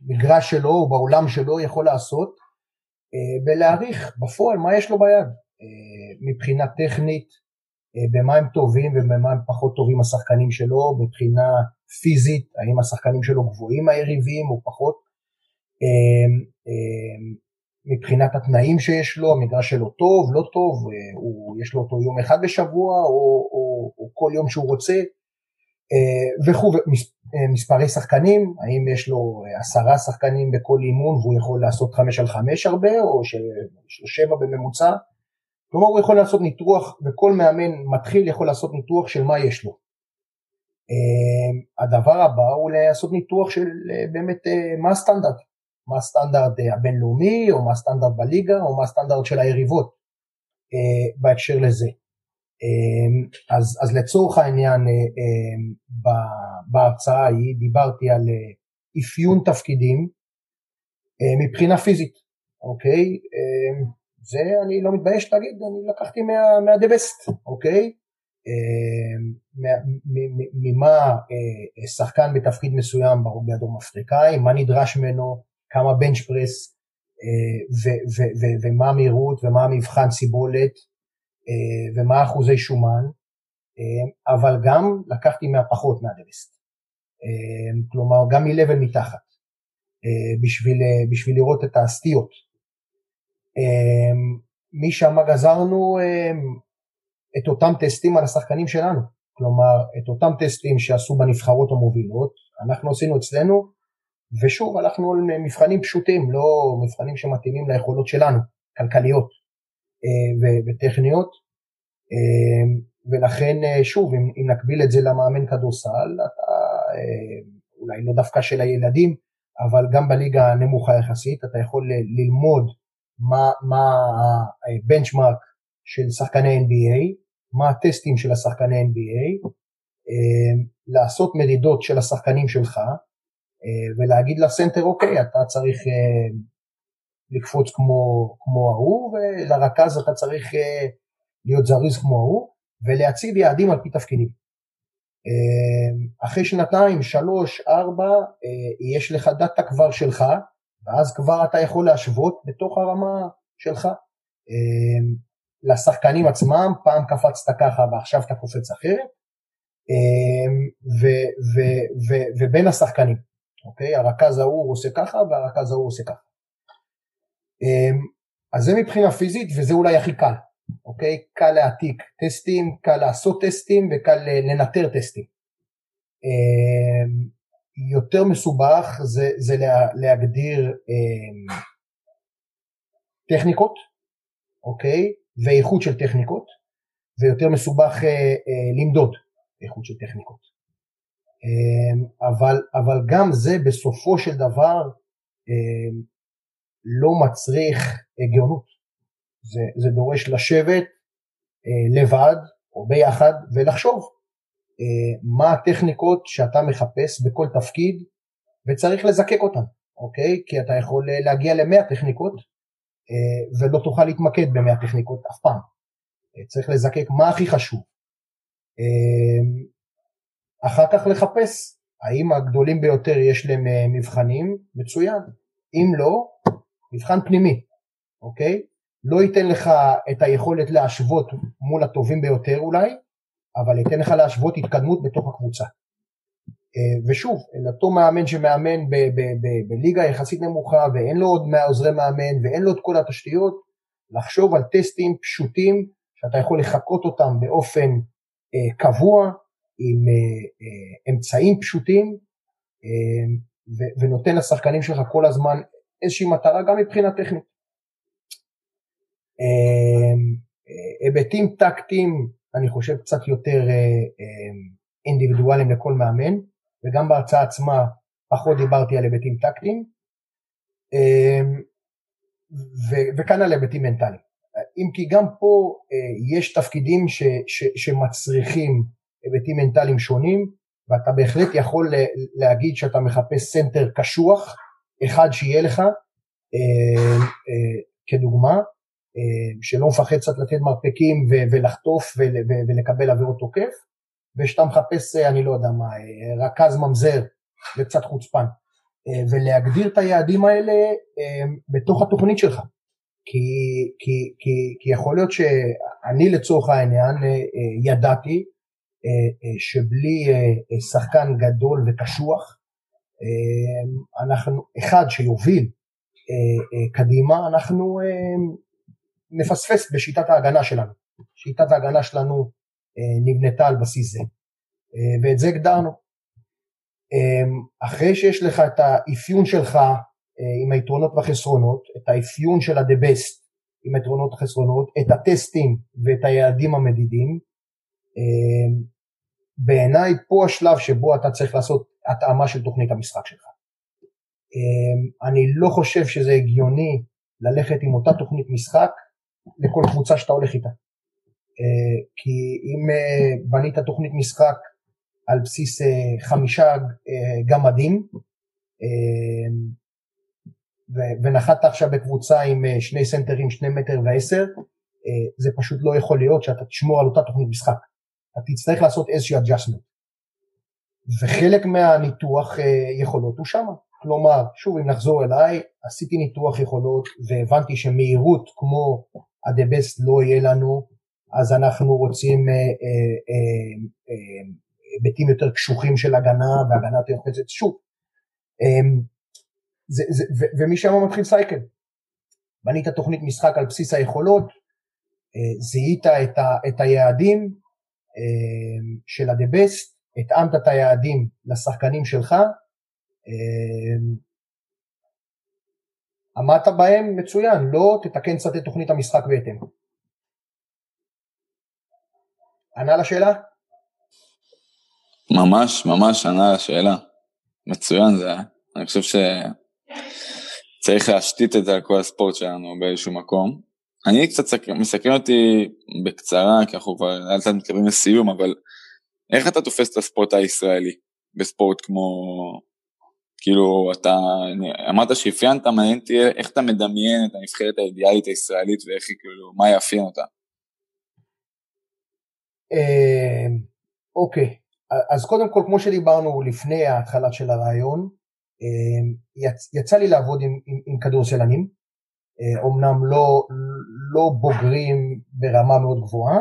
במגרש שלו או בעולם שלו יכול לעשות ולהעריך בפועל מה יש לו ביד מבחינה טכנית, במה הם טובים ובמה הם פחות טובים השחקנים שלו, מבחינה פיזית, האם השחקנים שלו גבוהים מהיריבים או פחות. אה, מבחינת התנאים שיש לו, המגרש שלו טוב, לא טוב, אה, הוא, יש לו אותו יום אחד בשבוע או, או, או כל יום שהוא רוצה וכו', מספרי שחקנים, האם יש לו עשרה שחקנים בכל אימון והוא יכול לעשות חמש על חמש הרבה או שיש לו שבע בממוצע, כלומר הוא יכול לעשות ניתוח וכל מאמן מתחיל יכול לעשות ניתוח של מה יש לו. הדבר הבא הוא לעשות ניתוח של באמת מה הסטנדרט, מה הסטנדרט אה, הבינלאומי, או מה הסטנדרט בליגה, או מה הסטנדרט של היריבות אה, בהקשר לזה. אה, אז, אז לצורך העניין, בהרצאה ההיא דיברתי על אפיון תפקידים מבחינה פיזית, אוקיי? זה אני לא מתבייש להגיד, אני לקחתי מה, מה-the best, אוקיי? ממה שחקן בתפקיד מסוים ברוגבי הדרום אפריקאי, מה נדרש ממנו, כמה בנץ' פרס אה, ומה המהירות ומה המבחן סיבולת אה, ומה אחוזי שומן, אה, אבל גם לקחתי מהפחות מהדבסט, כלומר גם מ-level מתחת, בשביל, בשביל לראות את הסטיות. משם גזרנו את אותם טסטים על השחקנים שלנו, כלומר את אותם טסטים שעשו בנבחרות המובילות, אנחנו עשינו אצלנו ושוב הלכנו על מבחנים פשוטים, לא מבחנים שמתאימים ליכולות שלנו, כלכליות אה, וטכניות, אה, ולכן אה, שוב, אם, אם נקביל את זה למאמן כדורסל, אתה אולי לא דווקא של הילדים, אבל גם בליגה הנמוכה יחסית, אתה יכול ללמוד מה, מה הבנצ'מארק של שחקני NBA, מה הטסטים של השחקני NBA, לעשות מדידות של השחקנים שלך, אה, ולהגיד לסנטר אוקיי אתה צריך אה, לקפוץ כמו, כמו ההוא ולרכז אתה צריך אה, להיות זריז כמו ההוא ולהציב יעדים על פי תפקידים. אחרי שנתיים, שלוש, ארבע, יש לך דאטה כבר שלך ואז כבר אתה יכול להשוות בתוך הרמה שלך. לשחקנים עצמם, פעם קפצת ככה ועכשיו אתה קופץ אחרת, ו, ו, ו, ובין השחקנים. אוקיי? הרכז ההוא עושה ככה והרכז ההוא עושה ככה. אמ, אז זה מבחינה פיזית וזה אולי הכי קל, אוקיי? קל להעתיק טסטים, קל לעשות טסטים וקל לנטר טסטים. אמ, יותר מסובך זה, זה לה, להגדיר אמ, טכניקות, אוקיי? ואיכות של טכניקות, ויותר מסובך אה, אה, למדוד איכות של טכניקות. אמ, אבל, אבל גם זה בסופו של דבר אמ, לא מצריך אה, גאונות. זה, זה דורש לשבת אה, לבד או ביחד ולחשוב אה, מה הטכניקות שאתה מחפש בכל תפקיד וצריך לזקק אותן, אוקיי? כי אתה יכול להגיע למאה טכניקות ולא תוכל להתמקד במאה טכניקות אף פעם. צריך לזקק מה הכי חשוב. אמ, אחר כך לחפש האם הגדולים ביותר יש להם אה, מבחנים, מצוין. אם לא, מבחן פנימי, אוקיי? לא ייתן לך את היכולת להשוות מול הטובים ביותר אולי, אבל ייתן לך להשוות התקדמות בתוך הקבוצה. אה, ושוב, אותו מאמן שמאמן בליגה יחסית נמוכה ואין לו עוד עוזרי מאמן ואין לו את כל התשתיות, לחשוב על טסטים פשוטים שאתה יכול לחקות אותם באופן אה, קבוע עם אה, אה, אמצעים פשוטים אה, ונותן לשחקנים שלך כל הזמן איזושהי מטרה גם מבחינה טכנית. היבטים טקטיים אני חושב קצת יותר אינדיבידואליים לכל מאמן וגם בהרצאה עצמה פחות דיברתי על היבטים טקטיים וכאן על היבטים מנטליים. אם כי גם פה יש תפקידים ש, ש, שמצריכים היבטים מנטליים שונים, ואתה בהחלט יכול להגיד שאתה מחפש סנטר קשוח, אחד שיהיה לך, אה, אה, כדוגמה, אה, שלא מפחד קצת לתת מרפקים ולחטוף ולקבל עבירות תוקף, ושאתה מחפש, אני לא יודע מה, רכז ממזר וקצת חוצפן, ולהגדיר את היעדים האלה בתוך התוכנית שלך. כי, כי, כי, כי יכול להיות שאני לצורך העניין ידעתי אה, אה, שבלי אה, שחקן גדול וקשוח, אנחנו, אחד שיוביל קדימה אנחנו נפספס בשיטת ההגנה שלנו. שיטת ההגנה שלנו נבנתה על בסיס זה, ואת זה הגדרנו. אחרי שיש לך את האפיון שלך עם היתרונות והחסרונות, את האפיון של ה-the best עם היתרונות והחסרונות, את הטסטים ואת היעדים המדידים, בעיניי פה השלב שבו אתה צריך לעשות התאמה של תוכנית המשחק שלך. אני לא חושב שזה הגיוני ללכת עם אותה תוכנית משחק לכל קבוצה שאתה הולך איתה. אה, כי אם אה, בנית תוכנית משחק על בסיס אה, חמישה גמדים ונחת עכשיו בקבוצה עם שני סנטרים, שני מטר ועשר, זה פשוט לא יכול להיות שאתה תשמור על אותה תוכנית משחק. אתה תצטרך לעשות איזושהי adjustment. וחלק מהניתוח יכולות הוא שמה. כלומר, שוב אם נחזור אליי, עשיתי ניתוח יכולות והבנתי שמהירות כמו ה-the best לא יהיה לנו, אז אנחנו רוצים היבטים אה, אה, אה, יותר קשוחים של הגנה והגנה יותר יוחצת שוב. אה, זה, זה, ומשם מתחיל סייקל. בנית תוכנית משחק על בסיס היכולות, זיהית את, ה, את היעדים של ה-the best, התאמת את היעדים לשחקנים שלך, אמ, עמדת בהם מצוין, לא תתקן קצת את תוכנית המשחק בהתאם. ענה לשאלה? ממש ממש ענה לשאלה. מצוין זה היה. אני חושב שצריך להשתית את זה על כל הספורט שלנו באיזשהו מקום. אני קצת מסכם אותי בקצרה, כי אנחנו כבר לאט לאט מתקרבים לסיום, אבל איך אתה תופס את הספורט הישראלי בספורט כמו כאילו אתה אמרת שאפיינת מעניין אותי איך אתה מדמיין את הנבחרת האידיאלית הישראלית ואיך היא כאילו מה יאפיין אותה. אמ, אוקיי אז קודם כל כמו שדיברנו לפני ההתחלה של הרעיון אמ, יצא לי לעבוד עם, עם, עם כדורסלנים אומנם אה, לא, לא בוגרים ברמה מאוד גבוהה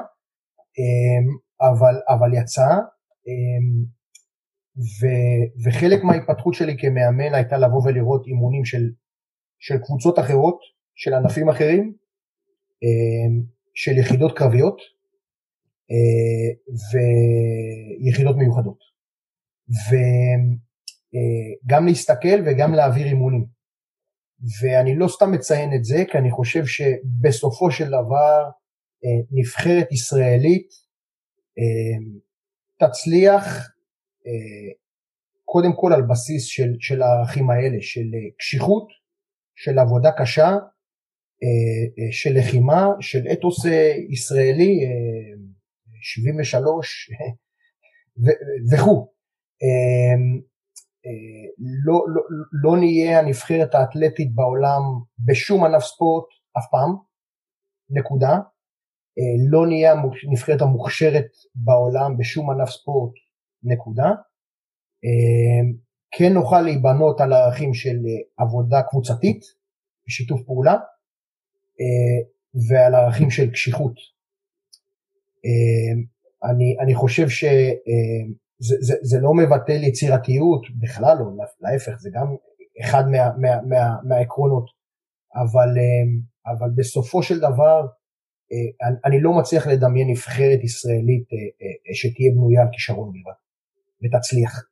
אמ, אבל, אבל יצא ו, וחלק מההתפתחות שלי כמאמן הייתה לבוא ולראות אימונים של, של קבוצות אחרות, של ענפים אחרים, של יחידות קרביות ויחידות מיוחדות. וגם להסתכל וגם להעביר אימונים. ואני לא סתם מציין את זה, כי אני חושב שבסופו של דבר אה, נבחרת ישראלית אה, תצליח אה, קודם כל על בסיס של, של הערכים האלה, של אה, קשיחות, של עבודה קשה, אה, של לחימה, של אתוס ישראלי, 73 וכו'. לא, לא, לא נהיה הנבחרת האתלטית בעולם בשום ענף ספורט אף פעם, נקודה. לא נהיה הנבחרת המוכשרת בעולם בשום ענף ספורט נקודה. אמ, כן נוכל להיבנות על ערכים של אה, עבודה קבוצתית ושיתוף פעולה אה, ועל ערכים של קשיחות. אמ, אני, אני חושב שזה זה, זה לא מבטל יצירתיות, בכלל לא, להפך, זה גם אחד מה, מה, מה, מהעקרונות, אבל, אמ, אבל בסופו של דבר אה, אני, לא מצליח לדמיין נבחרת ישראלית שתהיה בנויה על כישרון בלבד. ותצליח.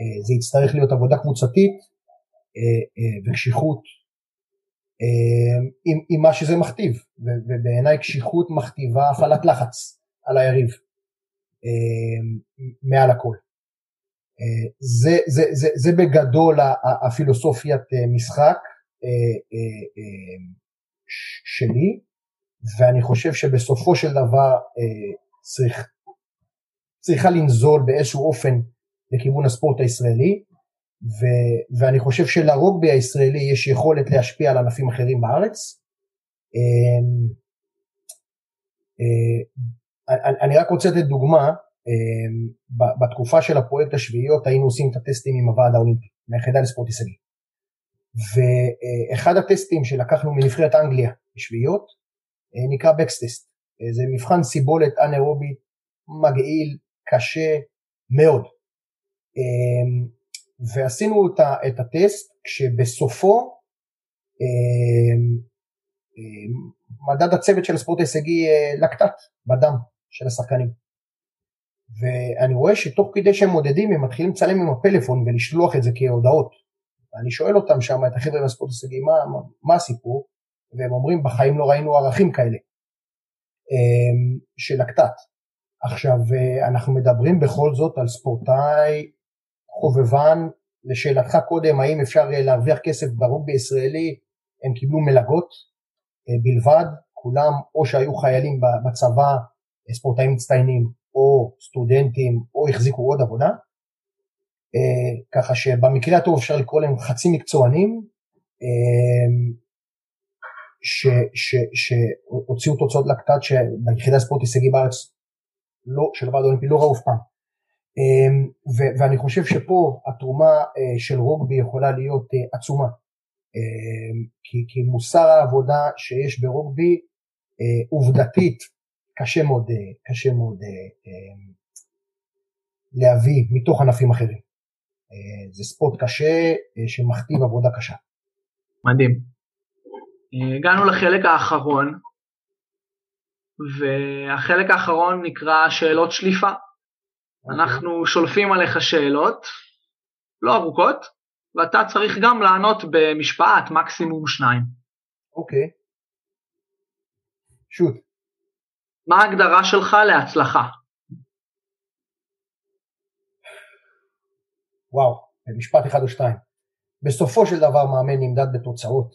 אה, זה יצטרך להיות עבודה קבוצתית אה, אה, וקשיחות עם, עם מה שזה מכתיב, ובעיניי קשיחות מכתיבה הפעלת לחץ על היריב מעל הכל. זה, זה, זה, זה בגדול הפילוסופיית משחק שלי, ואני חושב שבסופו של דבר צריך, צריכה לנזול באיזשהו אופן לכיוון הספורט הישראלי, ו, ואני חושב שלרוגבי הישראלי יש יכולת להשפיע על ענפים אחרים בארץ. אמ, אה, אני רק רוצה לתת דוגמה, אמ, בתקופה של הפרויקט השביעיות היינו עושים את הטסטים עם הוועד האולימפי, מהיחידה לספורט הישגי. ואחד הטסטים שלקחנו מנבחרת אנגליה בשביעיות אה, נקרא בקסטסט. אה, זה מבחן סיבולת אנאירובית מגעיל, קשה מאוד. אמ, ועשינו את הטסט כשבסופו מדד הצוות של הספורט ההישגי לקטט בדם של השחקנים. ואני רואה שתוך כדי שהם מודדים הם מתחילים לצלם עם הפלאפון ולשלוח את זה כהודעות. ואני שואל אותם שם, את החבר'ה מהספורט ההישגי, מה, מה, הסיפור? והם אומרים, בחיים לא ראינו ערכים כאלה אמ, של הקטט. עכשיו, אנחנו מדברים בכל זאת על ספורטאי חובבן, לשאלתך קודם, האם אפשר להרוויח כסף ברוגבי הישראלי, הם קיבלו מלגות אה, בלבד, כולם או שהיו חיילים בצבא, ספורטאים מצטיינים, או סטודנטים, או החזיקו עוד עבודה, אה, ככה שבמקרה הטוב אפשר לקרוא להם חצי מקצוענים, אה, שהוציאו תוצאות לקטט שביחידה ספורט הישגי בארץ לא, של הוועד האולימפי לא ראו אף פעם. אמ, ואני חושב שפה התרומה אה, של רוגבי יכולה להיות אה, עצומה. כי, כי מוסר העבודה שיש ברוגבי אה, עובדתית קשה מאוד, קשה מאוד אמ, להביא מתוך ענפים אחרים. זה ספורט קשה שמכתיב עבודה קשה. מדהים. הגענו לחלק האחרון, והחלק האחרון נקרא שאלות שליפה. אוקיי. אנחנו שולפים עליך שאלות, לא ארוכות, ואתה צריך גם לענות במשפט, מקסימום שניים. אוקיי. שוט. מה ההגדרה שלך להצלחה? וואו, במשפט אחד או שתיים. בסופו של דבר מאמן נמדד בתוצאות.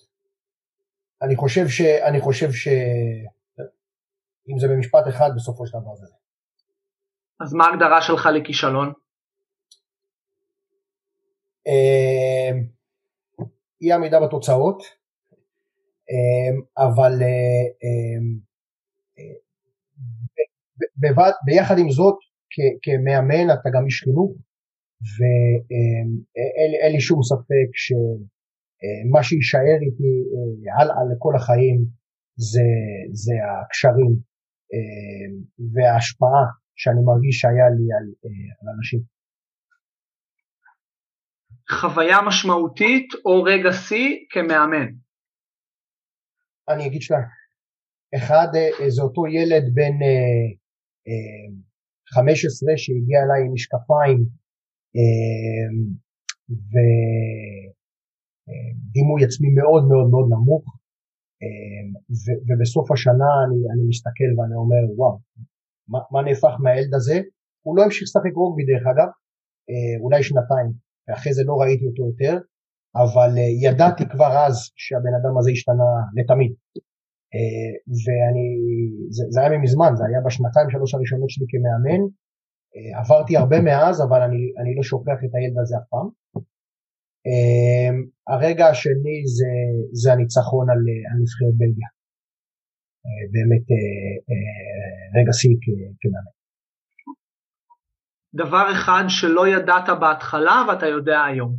אני חושב ש... אני חושב ש... אם זה במשפט אחד, בסופו של דבר זה. אז מה ההגדרה שלך לכישלון? אמ, אי עמידה בתוצאות, אמ, אבל אה, אמ, אה, ביחד עם זאת, כמאמן אתה גם איש חינוך, ואין לי שום ספק שמה שיישאר איתי אה, הלאה לכל החיים זה, זה הקשרים וההשפעה שאני מרגיש שהיה לי על, אה, על אנשים. חוויה משמעותית או רגע שיא כמאמן? אני אגיד שניים. אחד אה, זה אותו ילד בן 15 אה, שהגיע אליי עם משקפיים ודימוי עצמי מאוד מאוד מאוד נמוך ובסוף השנה אני, אני מסתכל ואני אומר וואו מה, מה נהפך מהילד הזה, הוא לא המשיך לשחק רוגבי דרך אגב, אה, אולי שנתיים, ואחרי זה לא ראיתי אותו יותר, אבל אה, ידעתי כבר אז שהבן אדם הזה השתנה לתמיד. אה, ואני, זה, זה היה מזמן, זה היה בשנתיים שלוש הראשונות שלי כמאמן, עברתי הרבה מאז, אבל אני, אני לא שוכח את הילד הזה אף פעם. הרגע השני זה, זה הניצחון על, על נבחרת בלגיה. באמת אה, אה, רגע שיא כמאמן. דבר אחד שלא ידעת בהתחלה ואתה יודע היום.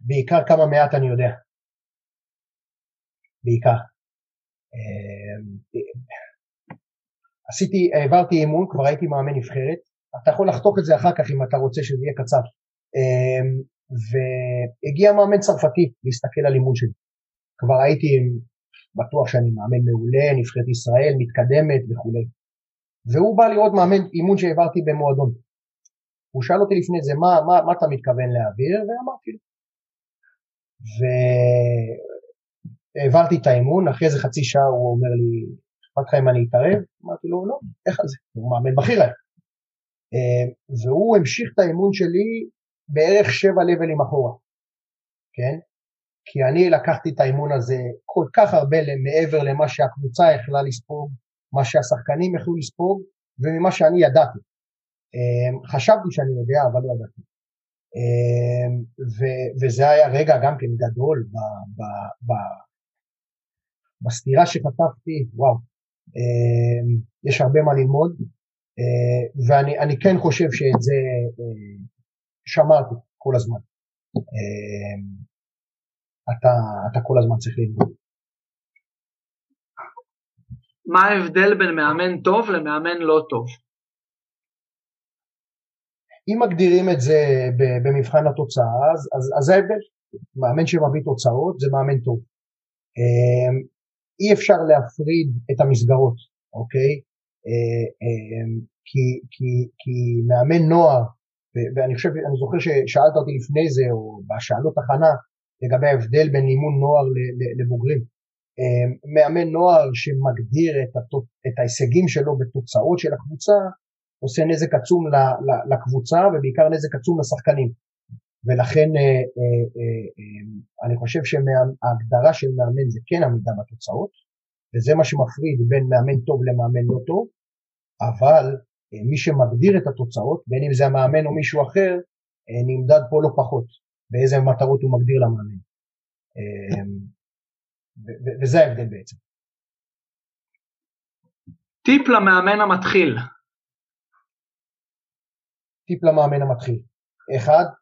בעיקר כמה מעט אני יודע. בעיקר. אמ, עשיתי, העברתי אימון, כבר הייתי מאמן נבחרת, אתה יכול לחתוך את זה אחר כך אם אתה רוצה שזה יהיה קצר. אמ, והגיע מאמן צרפתי להסתכל על אימון שלי. כבר הייתי עם בטוח שאני מאמן מעולה, נבחרת ישראל, מתקדמת וכולי. והוא בא לראות מאמן אימון שהעברתי במועדון. הוא שאל אותי לפני זה, מה, מה, מה אתה מתכוון להעביר? ואמרתי לו. והעברתי את האימון, אחרי איזה חצי שעה הוא אומר לי, אכפת לך אם אני אתערב? אמרתי לו, לא, איך על זה? הוא מאמן בכיר היה. אה, והוא המשיך את האימון שלי בערך שבע לבלים אחורה, כן? כי אני לקחתי את האימון הזה כל כך הרבה מעבר למה שהקבוצה יכלה לספוג, מה שהשחקנים יכלו לספוג וממה שאני ידעתי. אמ, חשבתי שאני יודע אבל לא ידעתי. ו- וזה היה רגע גם כן גדול ב- ב- ב- בסתירה שכתבתי, וואו, אמ, יש הרבה מה ללמוד ואני כן חושב שאת זה שמרתי כל הזמן. אתה, אתה כל הזמן צריך ללמוד. מה ההבדל בין מאמן טוב למאמן לא טוב? אם מגדירים את זה במבחן התוצאה, אז, אז, אז זה ההבדל. מאמן שמביא תוצאות זה מאמן טוב. אי אפשר להפריד את המסגרות, אוקיי? אה, אמ, כי, כי, כי מאמן נוער, ואני חושב, אני זוכר ששאלת אותי לפני זה, או בשאלות הכנה, לגבי ההבדל בין אימון נוער לבוגרים. אמ, מאמן נוער שמגדיר את, התוצ... את ההישגים שלו בתוצאות של הקבוצה, עושה נזק עצום לקבוצה ובעיקר נזק עצום לשחקנים. ולכן אה, אה, אה, אני חושב שההגדרה של מאמן זה כן עמידה בתוצאות, וזה מה שמפריד בין מאמן טוב למאמן לא טוב, אבל מי שמגדיר את התוצאות, בין אם זה המאמן או מישהו אחר, נמדד פה לא פחות, באיזה מטרות הוא מגדיר למאמן. וזה ההבדל בעצם. טיפ למאמן המתחיל. טיפ למאמן המתחיל. אחד, אה,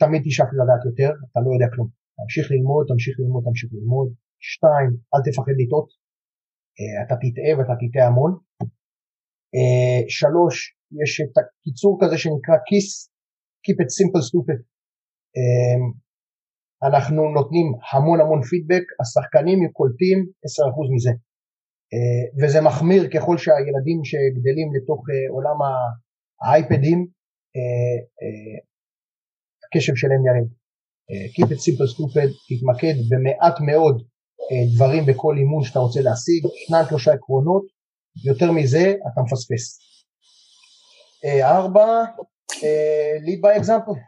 תמיד תשאף לדעת יותר, אתה לא יודע כלום. תמשיך ללמוד, תמשיך ללמוד, תמשיך ללמוד. שתיים, אל תפחד לטעות, אה, אתה תטעה ואתה תטעה המון. אה, שלוש, יש את הקיצור כזה שנקרא KISS, Keep it simple stupid. אנחנו נותנים המון המון פידבק, השחקנים קולטים 10% מזה. וזה מחמיר ככל שהילדים שגדלים לתוך עולם האייפדים, הקשב שלהם ירד. Uh, keep it simple stupid, תתמקד במעט מאוד uh, דברים בכל אימון שאתה רוצה להשיג, שניים שלושה עקרונות, יותר מזה אתה מפספס. Uh, ארבע, lead by example,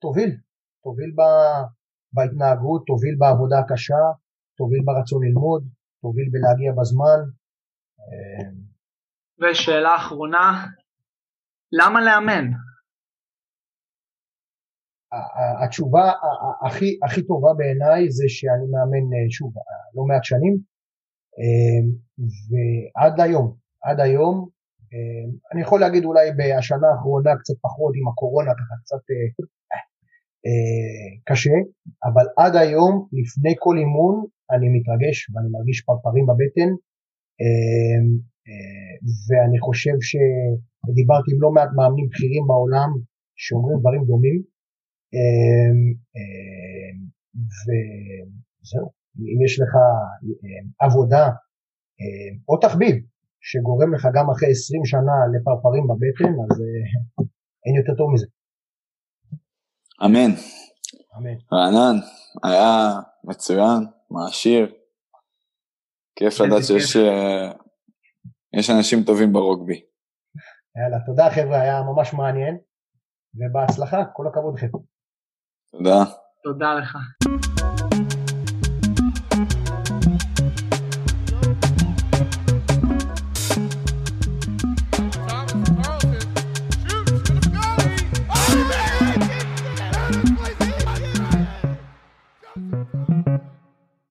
תוביל, תוביל בהתנהגות, תוביל בעבודה הקשה, תוביל ברצון ללמוד, תוביל בלהגיע בזמן. ושאלה אחרונה, למה לאמן? התשובה הכי, הכי טובה בעיניי זה שאני מאמן אה, שוב לא מעט שנים אמ, ועד היום, עד היום, אני יכול להגיד אולי בשנה האחרונה קצת פחות עם הקורונה ככה קצת אה, אה, קשה, אבל עד היום לפני כל אימון אני מתרגש ואני מרגיש פרפרים בבטן ואני חושב שדיברתי עם לא מעט מאמנים בכירים בעולם שאומרים דברים דומים וזהו, אם יש לך אמ, עבודה או תחביב שגורם לך גם אחרי 20 שנה לפרפרים בבטן, אז אה, אין יותר טוב מזה. אמן. אמן. רענן, היה מצוין, מעשיר. כיף לדעת שיש אה, יש אנשים טובים ברוגבי. יאללה, תודה חבר'ה, היה ממש מעניין, ובהצלחה, כל הכבוד לכם. תודה. תודה לך.